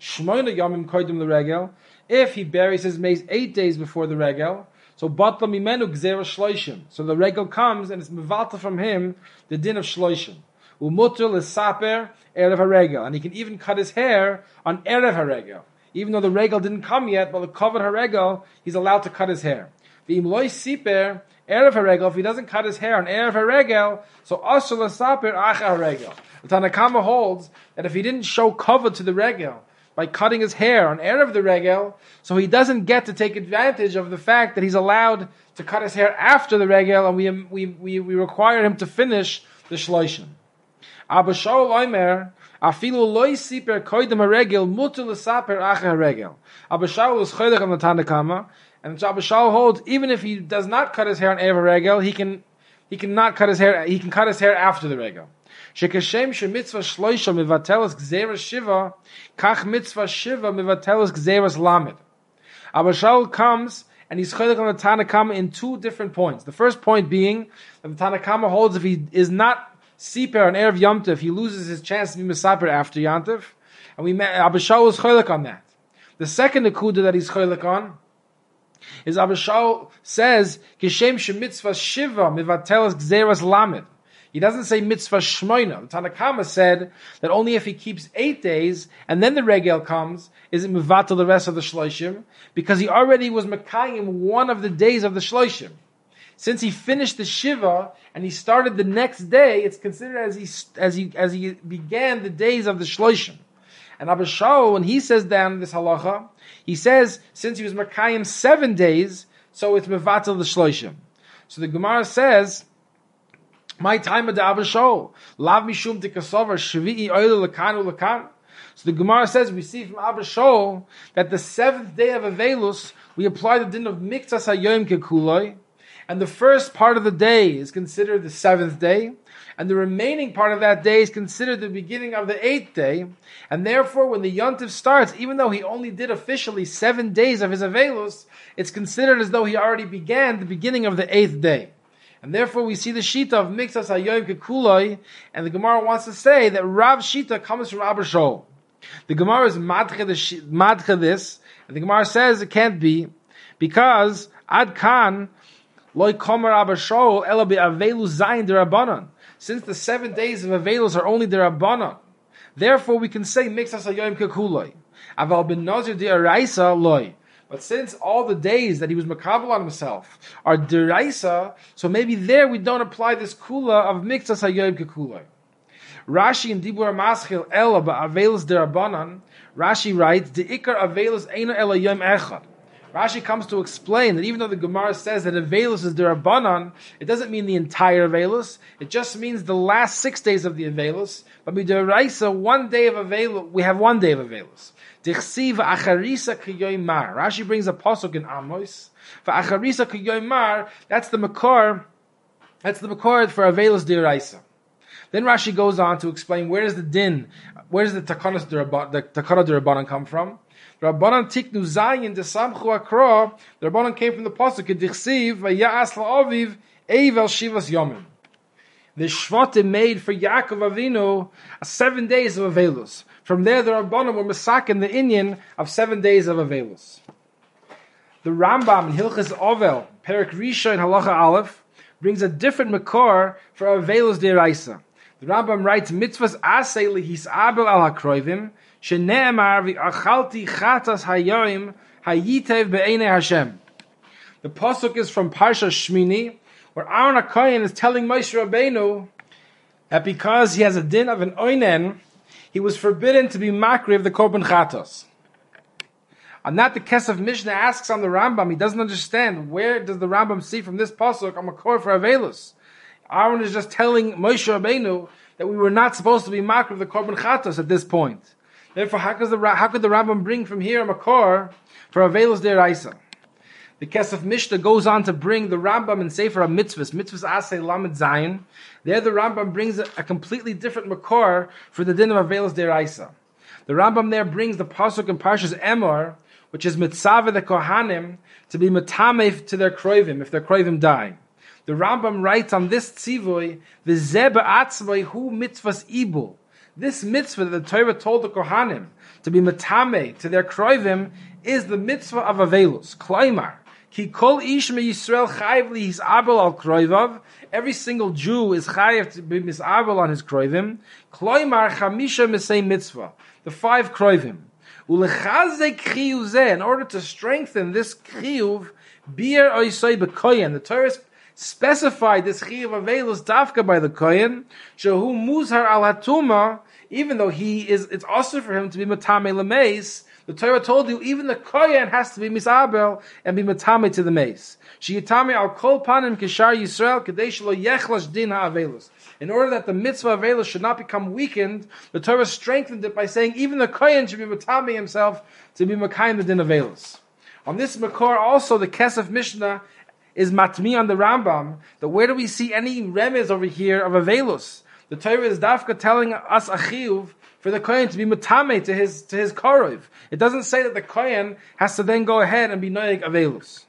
Shmoina Yomim Koidim Regel. If he buries his mace eight days before the regel, so Batla Mimenu Gzera Shloishim. So the regel comes and it's Mivalta from him the din of Shloishim. Umutul is Saper Erev HaRegel. And he can even cut his hair on Erev HaRegel. Even though the regel didn't come yet, but covered HaRegel, he's allowed to cut his hair. V'im loy siper Erev HaRegel, if he doesn't cut his hair on Erev HaRegel, so Asher Saper Acha HaRegel. The Tanakama holds that if he didn't show cover to the regel, by cutting his hair on Erev the Regel, so he doesn't get to take advantage of the fact that he's allowed to cut his hair after the Regel, and we, we, we, we require him to finish the Shloishim. Abba Shaul Oimer, Afilu loy siper koidem regel mutu l'saper acher regel. Abba Shaul is choylech on the Tanakama, and Abba holds even if he does not cut his hair on Erev regel, he can he can not cut his hair. He can cut his hair after the regel. Shekashem shemitzvah shloisha mivateles gzeras shiva, kach mitzvah shiva mivateles gzeras lamed. Abba Shaul comes and he's chaylik on the Tanakama in two different points. The first point being that the Tanakama holds if he is not siper on Erev Yomtiv, he loses his chance to be misaper after Yomtiv. And we met, Abba Shaul is chaylik on that. The second akuda that he's chaylik on is Abba Shaul says, Kishem shemitzvah shiva mivateles gzeras lamed. He doesn't say mitzvah shmoina. The Tanakama said that only if he keeps eight days and then the regel comes, is it mivatal the rest of the shloishim, because he already was makayim one of the days of the shloishim. Since he finished the shiva and he started the next day, it's considered as he as he as he began the days of the shloishim. And Abba Shaul, when he says down this halacha, he says since he was makayim seven days, so it's mivatal the shloishim. So the Gemara says My time of the Abba Shaul. Lav mishum tikasover shvi'i oil lekan lekan. So the Gemara says we see from Abba Shaul that the seventh day of Avelus we apply the din of miktas hayom kekuloi, and the first part of the day is considered the seventh day, and the remaining part of that day is considered the beginning of the eighth day, and therefore when the yontif starts, even though he only did officially seven days of his Avelus, it's considered as though he already began the beginning of the eighth day. And therefore we see the Shita of Mixas Hayoim Kekuloi, and the Gemara wants to say that Rav Shita comes from Abba Shaul. The Gemara is madcha this, and the Gemara says it can't be, because Ad Kan, since the seven days of Avelos are only the. Therefore, we can say Mixas Hayoim Kekuloi. Aval ben Nazir Araisa loy. But since all the days that he was makabel on himself are deraisa, so maybe there we don't apply this kula of mixas hayoyim kekulay. Rashi in Dibur Maschil Ela ba'avelos derabanan. Rashi writes, "The ikar avelos eina ela yom echad." Rashi comes to explain that even though the Gemara says that Avelus is the Rabbanon, it doesn't mean the entire Avelus. It just means the last six days of the Avelus. But Midaraisa, one day of Avelus, we have one day of Avelus. Rashi brings a pasuk in Amos. For acharisa kiyoymar, that's the makor, that's the makor for Avelus Diraisa. Then Rashi goes on to explain where does the din, where does the takana Rabbanon come from? Rabbanan tiknu zayin de samchu akra. The Rabbanan came from the pasuk dichsiv vayas la'aviv evel shivas yomim. The Shvatim made for Yaakov Avinu uh, seven days of Avelus. From there, the Rabbanim were masakin the Inyan of seven days of Avelus. The Rambam in Hilchas Ovel, Perik Risha in Halacha Aleph, brings a different makor for Avelus Deraisa. The Rambam writes, mitzvahs asay lihis abel al hakroivim, The pasuk is from Parsha Shmini, where Aaron HaKoyen is telling Moshe Rabbeinu that because he has a din of an oinen, he was forbidden to be makri of the korban chatos. On that, the Kesef Mishnah asks on the Rambam, he doesn't understand where does the Rambam see from this pasuk I'm a makor for Avelus. Aaron is just telling Moshe Rabbeinu that we were not supposed to be makr of the korban chatos at this point. Therefore, how could the, how could the Rambam bring from here a makor for Avelus deraisa? The Kesef Mishnah goes on to bring the Rambam in Sefer Mitzvahs, Mitzvahs Asay Lamed Zayin. There the Rambam brings a, a completely different makor for the din of Avelus deraisa. The Rambam there brings the pasuk in Parshas Emor, which is mitzvah the Kohanim to be metamef to their kroivim if their kroivim die. The Rambam writes on this tzivoy, the zeba atzvay hu mitzvahs ibul. This mitzvah that the Torah told the Kohanim to be metame to their kroivim is the mitzvah of Avelus, Klaimar. Ki kol ish me Yisrael chayiv li his abel al kroivav. Every single Jew is chayiv to be misabel on his kroivim. Klaimar chamisha misay mitzvah. The five kroivim. Ulechazek chiyuv In order to strengthen this chiyuv, bir oisoi bekoyen. The Torah specified this chiyuv avelus dafka by the kohen, shehu muzhar al hatuma, even though he is, it's also for him to be matame lemeis, the Torah told you even the kohen has to be misabel and be matame to the mace. Shiyatame al kol panim kishar Yisrael kadesh lo yechlash din ha'avelus. In order that the mitzvah avelus should not become weakened, the Torah strengthened it by saying even the kohen should be matame himself to be makayim the din avelus. On this makor also the Kesef Mishnah is matmi on the Rambam, that where do we see any remez over here of Avelus? The Torah is dafka telling us a for the Kohen to be mutame to his to his korov. It doesn't say that the Kohen has to then go ahead and be noyeg Avelus.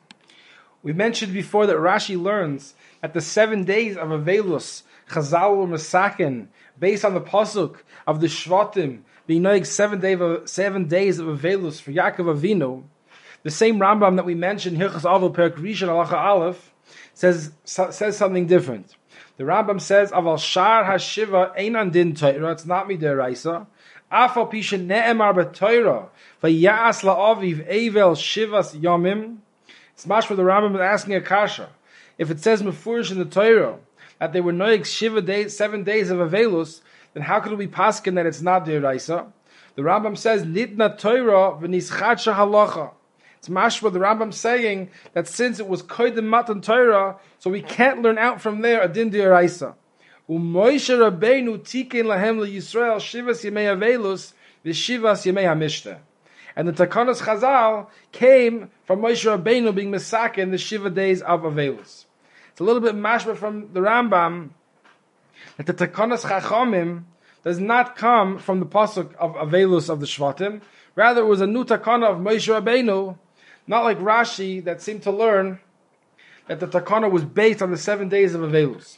We mentioned before that Rashi learns that the seven days of Avelus, Chazal or Masakin, based on the pasuk of the Shvatim, being noyeg seven, day of, seven days of Avelus for Yaakov Avinu, the same Rambam that we mentioned, Hilchas Avil Perk Rishon Alacha Aleph, says says something different. The Rambam says, "Aval Shar Hashiva Einan Din Torah." It's not me deraisa. Afal Pisha Ne'emar BeTorah VaYas LaAviv Evel Shivas Yomim. It's much for the Rambam is asking a kasha. If it says Mefurish in the Torah that they were noig Shiva days, seven days of Avelus, then how could we paskin that it's not deraisa? The Rambam says, "Nitna Torah v'nischacha halacha." It's mashma the Rambam saying that since it was koidim matan Torah, so we can't learn out from there a din diraisa. U'Moshe Rabbeinu tikin lahem Yisrael shivas yemei avelus v'shivas yemei hamishta. And the Takanas Chazal came from Moshe Rabbeinu being Mesaka in the Shiva days of Avelus. It's a little bit mashma from the Rambam that the Takanas Chachamim does not come from the pasuk of Avelus of the Shvatim. Rather, it was a new takana of Moshe Rabbeinu, not like Rashi that seemed to learn that the takana was based on the seven days of Avelus.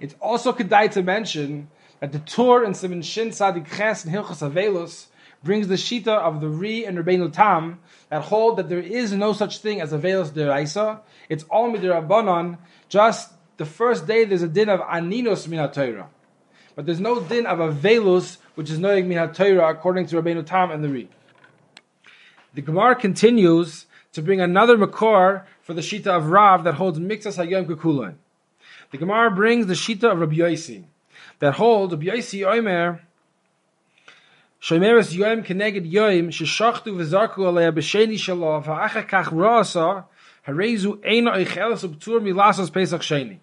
It's also kedai to mention that the Tur in Simon Shin Sadik Ches and Hilchas Avelus brings the shita of the Ri and Rabbeinu Tam that hold that there is no such thing as Avelus deraisa. It's all midirabbanon. Just the first day there's a din of aninos minatayra. But there's no din of avelus, which is noig min Torah, according to Rabbeinu Tam and the Ri. The Gemara continues to bring another makor for the shita of Rav that holds mixas hayom kukulon. The Gemara brings the shita of Rabbi Yosi that holds Rabbi Yosi Omer Shomeres Yoim keneged Yoim sheshachtu v'zarku alei b'sheni shalo v'acha kach rasa harezu eina oichelas ubtur milasos pesach sheni.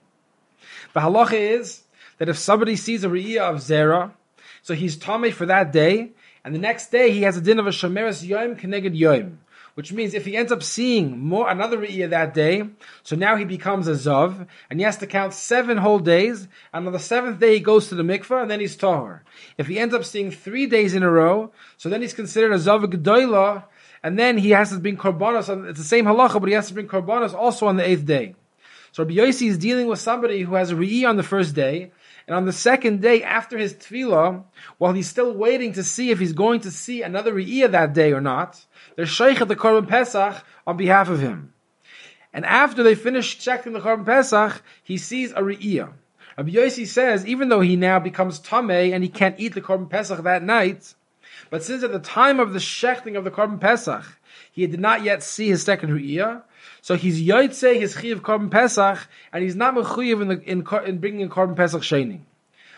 The halacha is that if somebody sees a Re'iyah of Zera, so he's Tomei for that day, and the next day he has a din of a Shomeres Yom Keneged Yom. Which means if he ends up seeing more another Re'iyah that day, so now he becomes a Zav, and he has to count seven whole days, and on the seventh day he goes to the mikvah, and then he's Tahor. If he ends up seeing three days in a row, so then he's considered a Zav G'doyla, and then he has to bring Korbanos, it's the same halacha, but he has to bring Korbanos also on the eighth day. So Rabbi Yossi is dealing with somebody who has a Re'iyah on the first day, and on the second day after his tefillah, while he's still waiting to see if he's going to see another Re'iyah that day or not, they're Sheikh at the Korban Pesach on behalf of him. And after they finish checking the Korban Pesach, he sees a Re'iyah. Rabbi Yossi says, even though he now becomes Tameh and he can't eat the Korban Pesach that night, but since at the time of the shechting of the Korban Pesach, he did not yet see his second Re'iyah, so he's yoytze his chiv korban pesach, and he's not mechuyev in, in, in bringing a korban pesach sheni.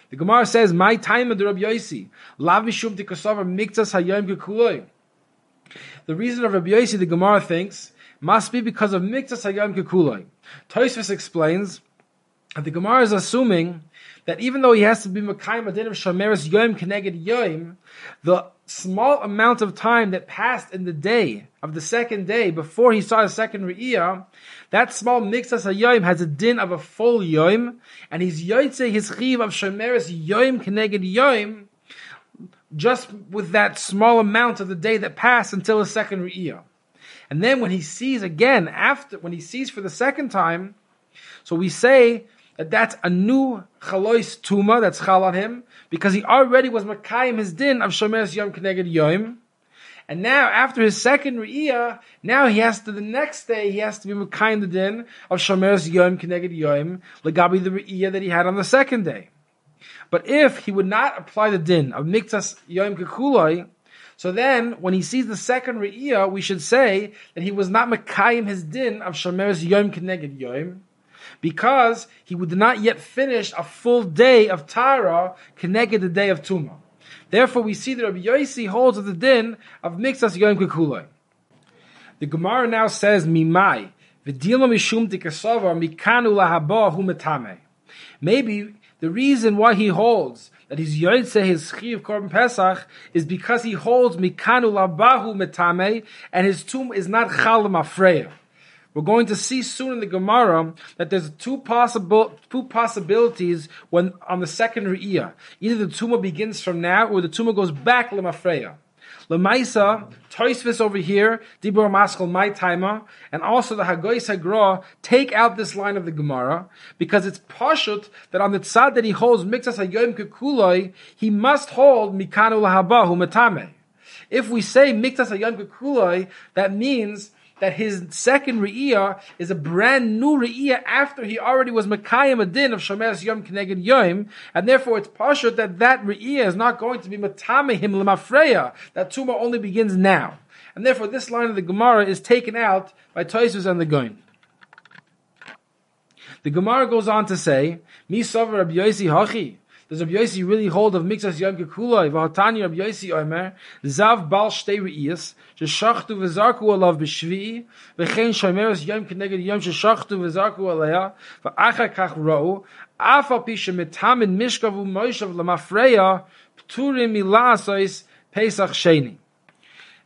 The Gemara says, "My time of the Rabbi Yosi, lav mishum tikasavar miktas hayom gekuloi." The reason of Rabbi Yosi, the Gemara thinks, must be because of miktas hayom gekuloi. Tosfos explains that the Gemara is assuming that even though he has to be Mekayim Adin of Shomeres Yom Keneged Yom, the small amount of time that passed in the day of the second day before he saw a second Re'iyah, that small mixas Yom has a din of a full Yom, and he's Yoitze his chiv of Shomeres Yom Keneged Yom, just with that small amount of the day that passed until a second Re'iyah. And then when he sees again, after, when he sees for the second time, so we say that that's a new chalois tuma that's chal on him because he already was makayim his din of shomer yom keneged yom. And now, after his second re'iyah, now he has to, the next day, he has to be makayim the din of shomer yom keneged yom, legabi the re'iyah that he had on the second day. But if he would not apply the din of miktas yom kekuloi, so then, when he sees the second re'iyah, we should say that he was not makayim his din of shomer yom keneged yom, because he would not yet finish a full day of Tara connected the day of Tuma. Therefore, we see that Rabbi Yossi holds of the din of Mixas Yom Kikuloi. The Gemara now says, Mimai, v'dila mishum tikasavar mikanu lahaba hu metame. Maybe the reason why he holds that he's yoytze his chiv korban pesach is because he holds mikanu labahu metame and his tomb is not chalam afreya. We're going to see soon in the Gemara that there's two possible two possibilities when on the second Re'iyah. Either the tumor begins from now or the tumor goes back Lemafreya. Lemaisa, Toisvis over here, Dibur Maskal my timer, and also the Hagois Hagra take out this line of the Gemara because it's pashut that on the tzad that he holds Mixas Hayoim Kekuloi, he must hold Mikanu Lahabahu Metame. If we say Miktas Hayom Kekuloi, that means that his second Re'iyah is a brand new Re'iyah after he already was Mekayim a din of Shomer Yom Keneged Yom, and therefore it's Pashut that that Re'iyah is not going to be Matamehim Lemafreya, that Tumah only begins now. And therefore this line of the Gemara is taken out by Toisus and the Goin. The Gemara goes on to say, Mi Rabbi Yosi Hachi, Does Rabbi Yossi really hold of Mixas Yom? V'hatani Rabbi Yossi Zav Bal Shtei Re'iyas, Sheshachtu v'zarku alav b'shvi, v'chein shomeres Yom Yom Sheshachtu v'zarku v'achar kach ro'u, af al mishkav lamafreya, p'turim Pesach Sheni.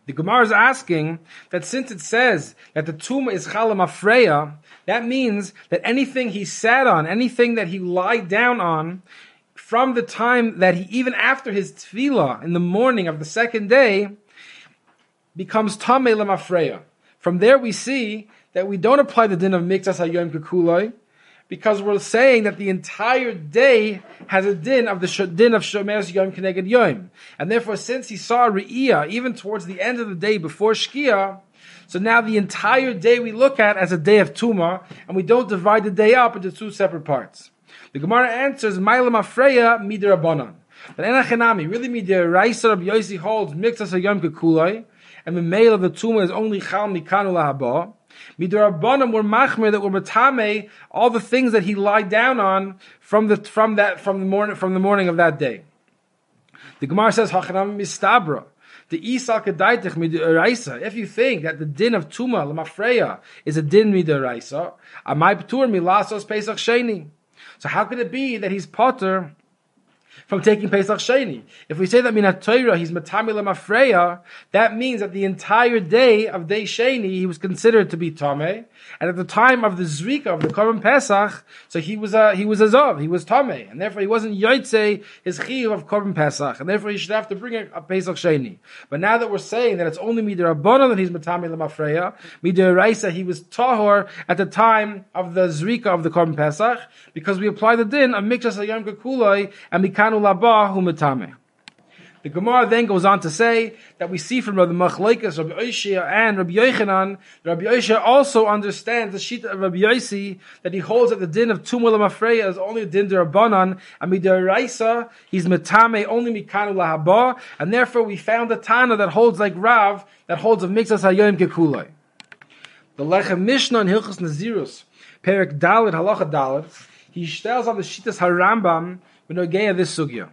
The Gemara is asking that since it says that the tomb is Chalam Afreya, that means that anything he sat on, anything that he lied down on, from the time that he, even after his tefillah in the morning of the second day, becomes tamei lemafreya. From there we see that we don't apply the din of mikzas hayom kekuloi, because we're saying that the entire day has a din of the din of shomer yom keneged yom, and therefore since he saw re'iyah even towards the end of the day before shkia, so now the entire day we look at as a day of tuma, and we don't divide the day up into two separate parts. The Gemara answers, Mailam Afreya midirabanan. But Enachenami, really midiraisa Rabbi Yossi holds mixas hayom kekulai, and the male of the tumah is only chal mikanu lahaba. Midirabanan were machmer that were matame all the things that he lied down on from the from that from the morning from the morning of that day. The Gemara says hachanam mistabra. The Isal Kedaitich midiraisa. If you think that the din of Tuma Lamafreya is a din midiraisa, Amai Ptur Milasos Pesach Sheni. So how could it be that he's potter from taking Pesach Sheni? If we say that Minat Torah he's Matami Lemafreya, that means that the entire day of day Sheni he was considered to be Tame, and at the time of the Zrika of the Korban Pesach, so he was a he was a Zov, he was Tame, and therefore he wasn't Yoitze his Chiv of Korban Pesach, and therefore he should have to bring a, a Pesach Sheni. But now that we're saying that it's only Rabbanon that he's Matami Lemafreya, Midir Raisa he was Tahor at the time of the Zrika of the Korban Pesach, because we apply the din of Mikshas Hayom Kekuloi and Mikanu. The Gemara then goes on to say that we see from Rabbi Machlekes, Rabbi Oishia, and Rabbi Yochanan, Rabbi Oishia also understands the sheet of Rabbi Yosi that he holds that the din of Tumul Mafreya is only a din derabanan, and midaraisa he's metame only mikanu lahaba, and therefore we found a Tana that holds like Rav that holds of mixas hayoim kekulai. The Lechem Mishnah in Hilchos Nazirus, Perik Dalit Halacha Dalit, he tells on the Shitas Harambam this sugya.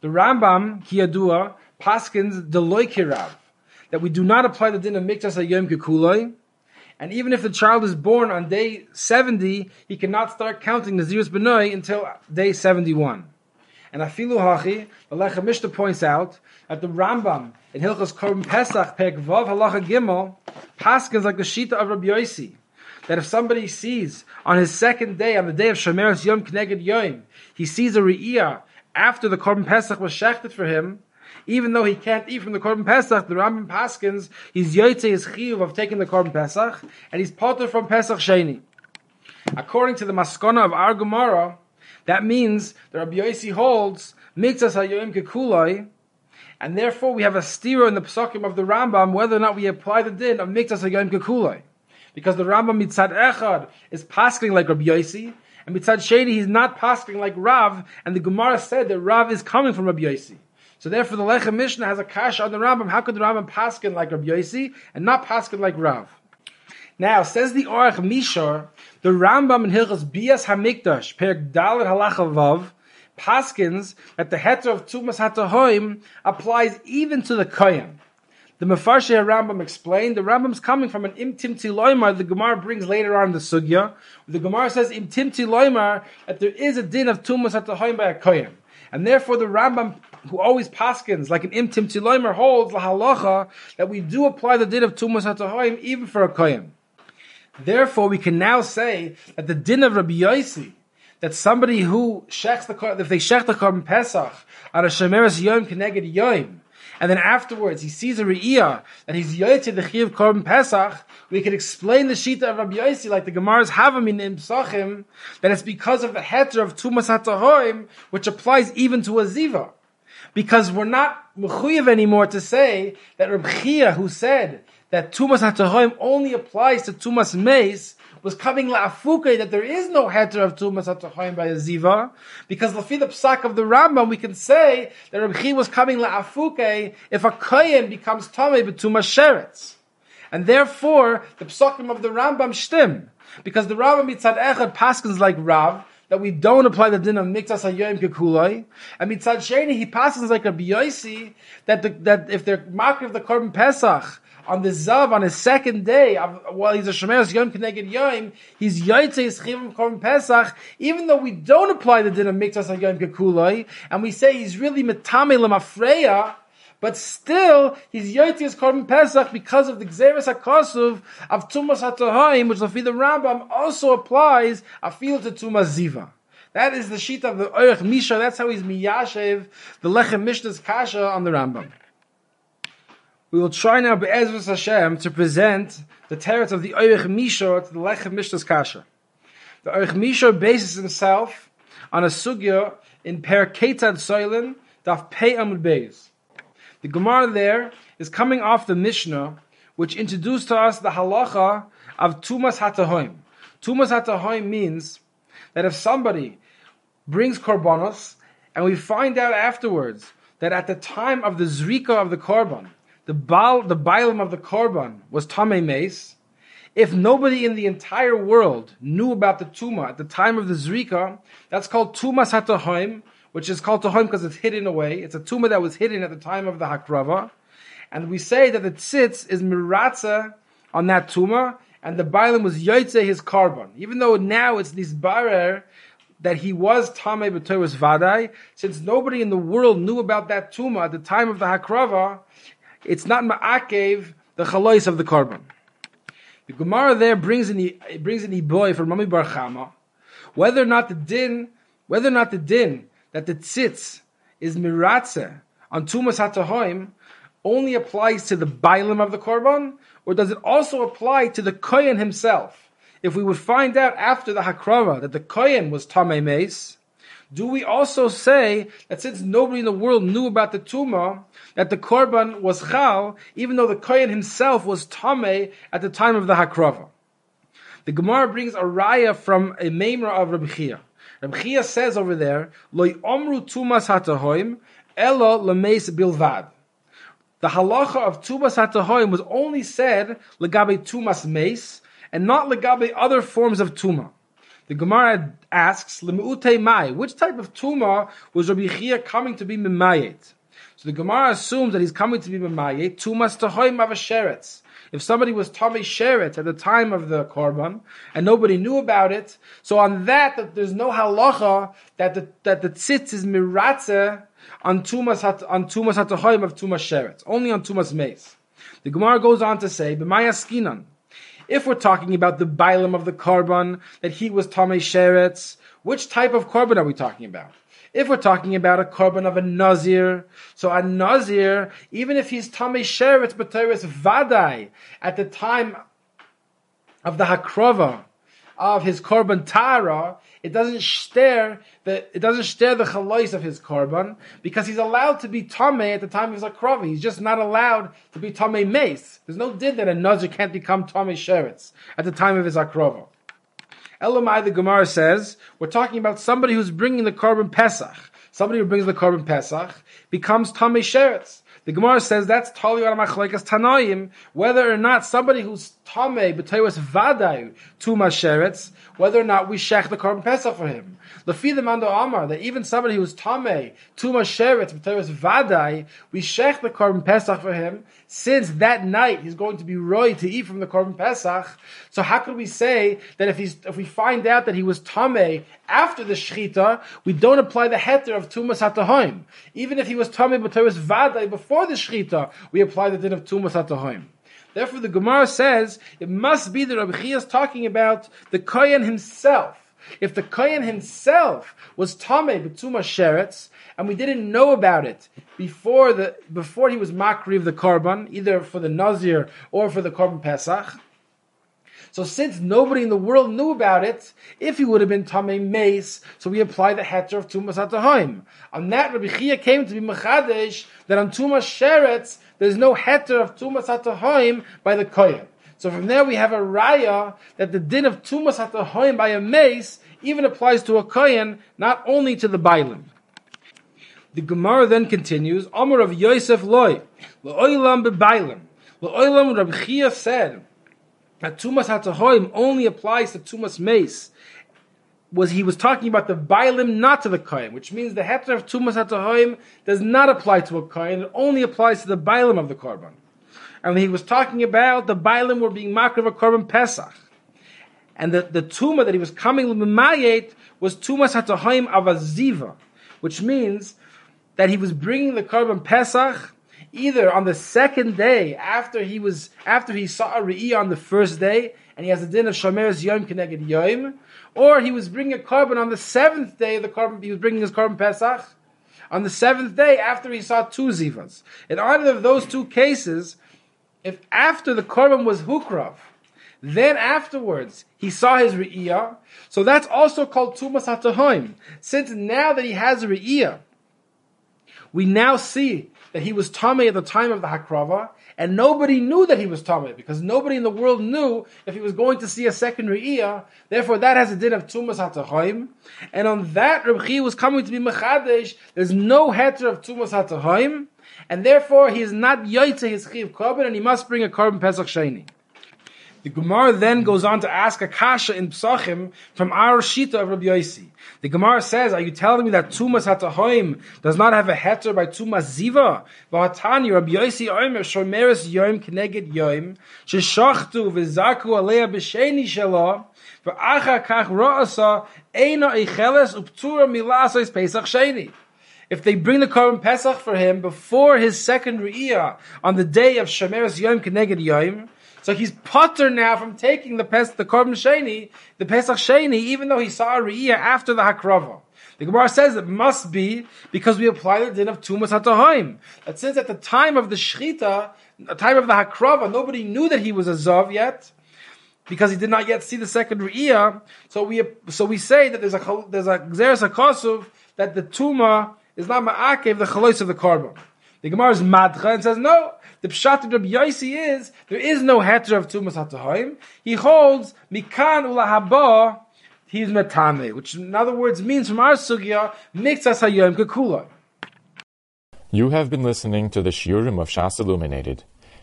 The Rambam Kiyadua paskins deloy kirav that we do not apply the din of miktas hayom kekuloi, and even if the child is born on day seventy, he cannot start counting the zirus Benoi until day seventy-one. And Afilu Hachi, the Lechem Mishnah points out that the Rambam in Hilchos Korban Pesach Pek Vav Halacha Gimel paskins like the Shita of Rabbi Yosi that if somebody sees on his second day, on the day of Shemeres Yom Kneged Yom, he sees a Re'iyah after the Korban Pesach was shechted for him, even though he can't eat from the Korban Pesach, the Rambam Paskins, he's Yoitze his chiyuv of taking the Korban Pesach, and he's potter from Pesach Sheni. According to the Maskona of our Gemara, that means the Rabbi Yossi holds Mitzvah Hayoim Kekulai, and therefore we have a stira in the Pesakim of the Rambam whether or not we apply the din of Mitzvah Hayoim Kekulai. Because the Rambam Mitzad Echad is pasking like Rabbi Yossi, and Mitzad Sheni he's not pasking like Rav, and the Gemara said that Rav is coming from Rabbi Yossi. So therefore the Lechem Mishnah has a kash on the Rambam. How could the Rambam paskin like Rabbi Yossi and not paskin like Rav? Now, says the Orach Mishar, the Rambam in Hilchas Bias Hamikdash, Per Dalet Halachavav, paskins that the heter of Tumas Hatahoim applies even to the Koyim. The Mefarshe Rambam explained, the Rambam's coming from an Imtim Tiloimar, the Gemara brings later on the Sugya. The Gemara says Imtim Tiloimar, that there is a din of Tumas Hatahoim by a Koyim. And therefore the Rambam, who always paskins, like an Imtim Tiloimar, holds la halacha, that we do apply the din of Tumas at Hatahoim even for a Koyim. Therefore, we can now say that the din of Rabbi Yossi, that somebody who shechs the if they shech the korban Pesach on a shemeres yom keneged yom, and then afterwards he sees a re'iyah and he's yoyte the chiv korban Pesach, we can explain the shita of Rabbi Yossi like the Gemara's havim in Psachim that it's because of the heter of tumas hatahoim which applies even to a ziva. Because we're not mechuyev anymore to say that Rabbi Chia, who said that Tumas HaTahoim only applies to Tumas Meis, was coming la'afuke that there is no heter of Tumas HaTahoim by a Ziva, because lafi the psak of the Rambam, we can say that Rabbi was coming la'afuke if a Kohen becomes Tomei but Tumas Sheretz. And therefore, the psakim of the Rambam shtim, because the Rambam mitzad echad paskins like Rav, that we don't apply the din of miktas hayoyim kekulai. And mitzad sheni, he passes like a biyosi that the, that if they're makriv of the korban pesach on the zav on his second day while he's a shemeres yom keneged yom, he's yaitze chivim korban pesach. Even though we don't apply the din of miktas Yom kekulai, and we say he's really metame lemafreya. But still, he's Yoti's Korban Pesach because of the Gzeres HaKosuv of Tumas HaTohaim, which the Rambam also applies Afil to Tumas Ziva. That is the sheet of the Oich Misha. That's how he's Miyashev, the Lechem Mishnah's Kasha on the Rambam. We will try now, Be'ezvus Hashem, to present the teretz of the Oich Misha to the Lechem Mishnah's Kasha. The Oich Misha bases himself on a sugya in Per Keitzad Tzolin, Daf Pei Amud Beis. The Gemara there is coming off the Mishnah, which introduced to us the halacha of Tumas Hatahoim. Tumas Hatahoim means that if somebody brings korbanos, and we find out afterwards that at the time of the zrika of the korban, the bal, the bialim of the korban was tame mace. If nobody in the entire world knew about the tuma at the time of the zrika, that's called tumas hatahoim, which is called Tohim because it's hidden away. It's a tumor that was hidden at the time of the Hakrava. And we say that the tzitz is miratza on that tumor, and the Bailam was yoitze his korban. Even though now it's this barer that he was Tamei B'Toros Vadai, since nobody in the world knew about that tumor at the time of the Hakrava, it's not Ma'akev, the chalois of the korban. The Gemara there brings in the brings boy from Rami Bar Chama, whether or not the din, whether or not the din that the tzitz is miratze on tumas hatahoim only applies to the bailim of the korban, or does it also apply to the kohen himself? If we would find out after the hakrava that the kohen was tamei meis, do we also say that since nobody in the world knew about the tuma, that the korban was chal, even though the kohen himself was tamei at the time of the hakrava? The Gemara brings a raya from a memra of Rabbi Chia. Reb Chia says over there, Loi omru tumas hatahoim, elo lemeis bilvad. The halacha of tumas hatahoim was only said legabe tumas meis, and not legabe other forms of tuma. The Gemara asks, mai, which type of tuma was Rabbi Chia coming to be mimayet? So the Gemara assumes that he's coming to be mimayet, tumas tahoim avasheretz. If somebody was Tommy Sheret at the time of the Korban and nobody knew about it, so on that, there's no halacha that the, that the tzitz is miratze on tumas on tumas hatahoyim of tumas sheret, only on tumas meis. The Gemara goes on to say, b'maya skinan. If we're talking about the bialim of the korban, that he was Tomei Sheretz, which type of korban are we talking about? If we're talking about a korban of a nazir, so a nazir, even if he's tamei sheretz b'teres vadai at the time of the hakrova of his korban tara, it doesn't stare the it doesn't stare the chalois of his korban because he's allowed to be tamei at the time of his hakrova. He's just not allowed to be tamei mace. There's no din that a nazir can't become tamei sheretz at the time of his hakrova. Elamai, the Gemara says, we're talking about somebody who's bringing the korban Pesach. Somebody who brings the korban Pesach becomes Tamei Sheretz. The Gemara says that's Tali Machlekes Tanoim, whether or not somebody who's Tamei B'Tewas Vaday Tuma Sheretz, whether or not we shech the korban Pesach for him. Lefi the Mando Amar, that even somebody who's Tamei Tuma Sheretz B'Tewas Vaday, we shech the korban Pesach for him, since that night he's going to be roy to eat from the korban pesach. So how could we say that if he's if we find out that he was tame after the shechita, we don't apply the heter of tumas hatahoim? Even if he was tame but was vaday before the shechita, we apply the din of tumas hatahoim. Therefore, the Gemara says it must be that Rabbi Chia is talking about the kohen himself. If the kohen himself was tame b'tuma sheretz, and we didn't know about it before the before he was makri of the korban, either for the nazir or for the korban pesach. So since nobody in the world knew about it, if he would have been tamei mace, so we apply the heter of tumas atahoim. On that, Rabbi Chia came to be mechadesh that on tumas sheretz there's no heter of tumas atahoim by the kohen. So from there we have a raya that the din of tumas atahoim by a mace even applies to a kohen, not only to the bailim. The Gemara then continues, Amar Rav Yosef loy, Lo'olam bebailim. Lo'olam Rabbi Chia said that Tumas HaTahoim only applies to Tumas Mace was he was talking about the bailim not to the kohen, which means the heter of tumas hatahoim does not apply to a kohen; it only applies to the bailim of the korban. And he was talking about the bailim were being makar of a korban pesach, and the the tuma that he was coming l'mayet was tumas hatahoim of a ziva, which means that he was bringing the korban pesach either on the second day after he was after he saw a re'i on the first day, and he has a din of shomer's yom keneged yom, or he was bringing a korban on the seventh day. of The korban he was bringing his korban pesach on the seventh day after he saw two zivas. In either of those two cases, if after the korban was hukrav, then afterwards he saw his re'iyah, so that's also called tumas hatahoim. Since now that he has a re'iyah, we now see that he was Tomei at the time of the Hakrava, and nobody knew that he was Tomei, because nobody in the world knew if he was going to see a second Re'iyah. Therefore, that has a din of Tumas HaTachoim. And on that, Rabchi was coming to be Mechadesh. There's no heter of Tumas HaTachoim, and therefore he is not Yoitze his Chiv Korban, and he must bring a Korban Pesach Sheni. The Gemara then goes on to ask a kasha in Psachim from our Shita of Rabbi Yossi. The Gemara says, are you telling me that Tumas Hatahoim does not have a heter by Tumas Ziva? V'hatani Rabbi Yossi Omer Shomeres Yom Kneged Yom Sheshachtu V'zaku Alea B'Sheni Shelo V'acha Kach Ro'asa Eina Eicheles Uptura Milasois Pesach Sheni if they bring the Korban Pesach for him before his second Re'iyah on the day of Shemeres Yom Keneged Yom, so he's potter now from taking the pes the korban sheni, the pesach sheni, even though he saw a re'iyah after the hakrava. The Gemara says it must be because we apply the din of tumas hatahoim. That since at the time of the shechita, the time of the hakrava, nobody knew that he was a zav yet because he did not yet see the second re'iyah. So we so we say that there's a there's a hakasuv that the tuma is not ma'akev the chalos of the korban. The Gemara is madcha and says no. The pshat of Rabbi Yossi is there is no heter of tumas hatahoim. He holds mikan ulahaba. He's metame, which in other words means from our sugya mixas hayom kekula. You have been listening to the shiurim of Shas Illuminated.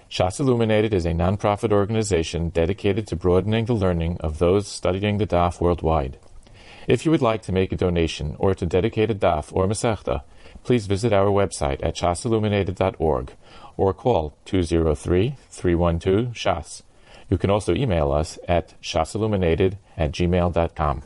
Shas Illuminated is a non-profit organization dedicated to broadening the learning of those studying the daf worldwide. If you would like to make a donation or to dedicate a daf or masechta, please visit our website at shasilluminated.org or call 203-312-SHAS. You can also email us at shasilluminated at gmail.com.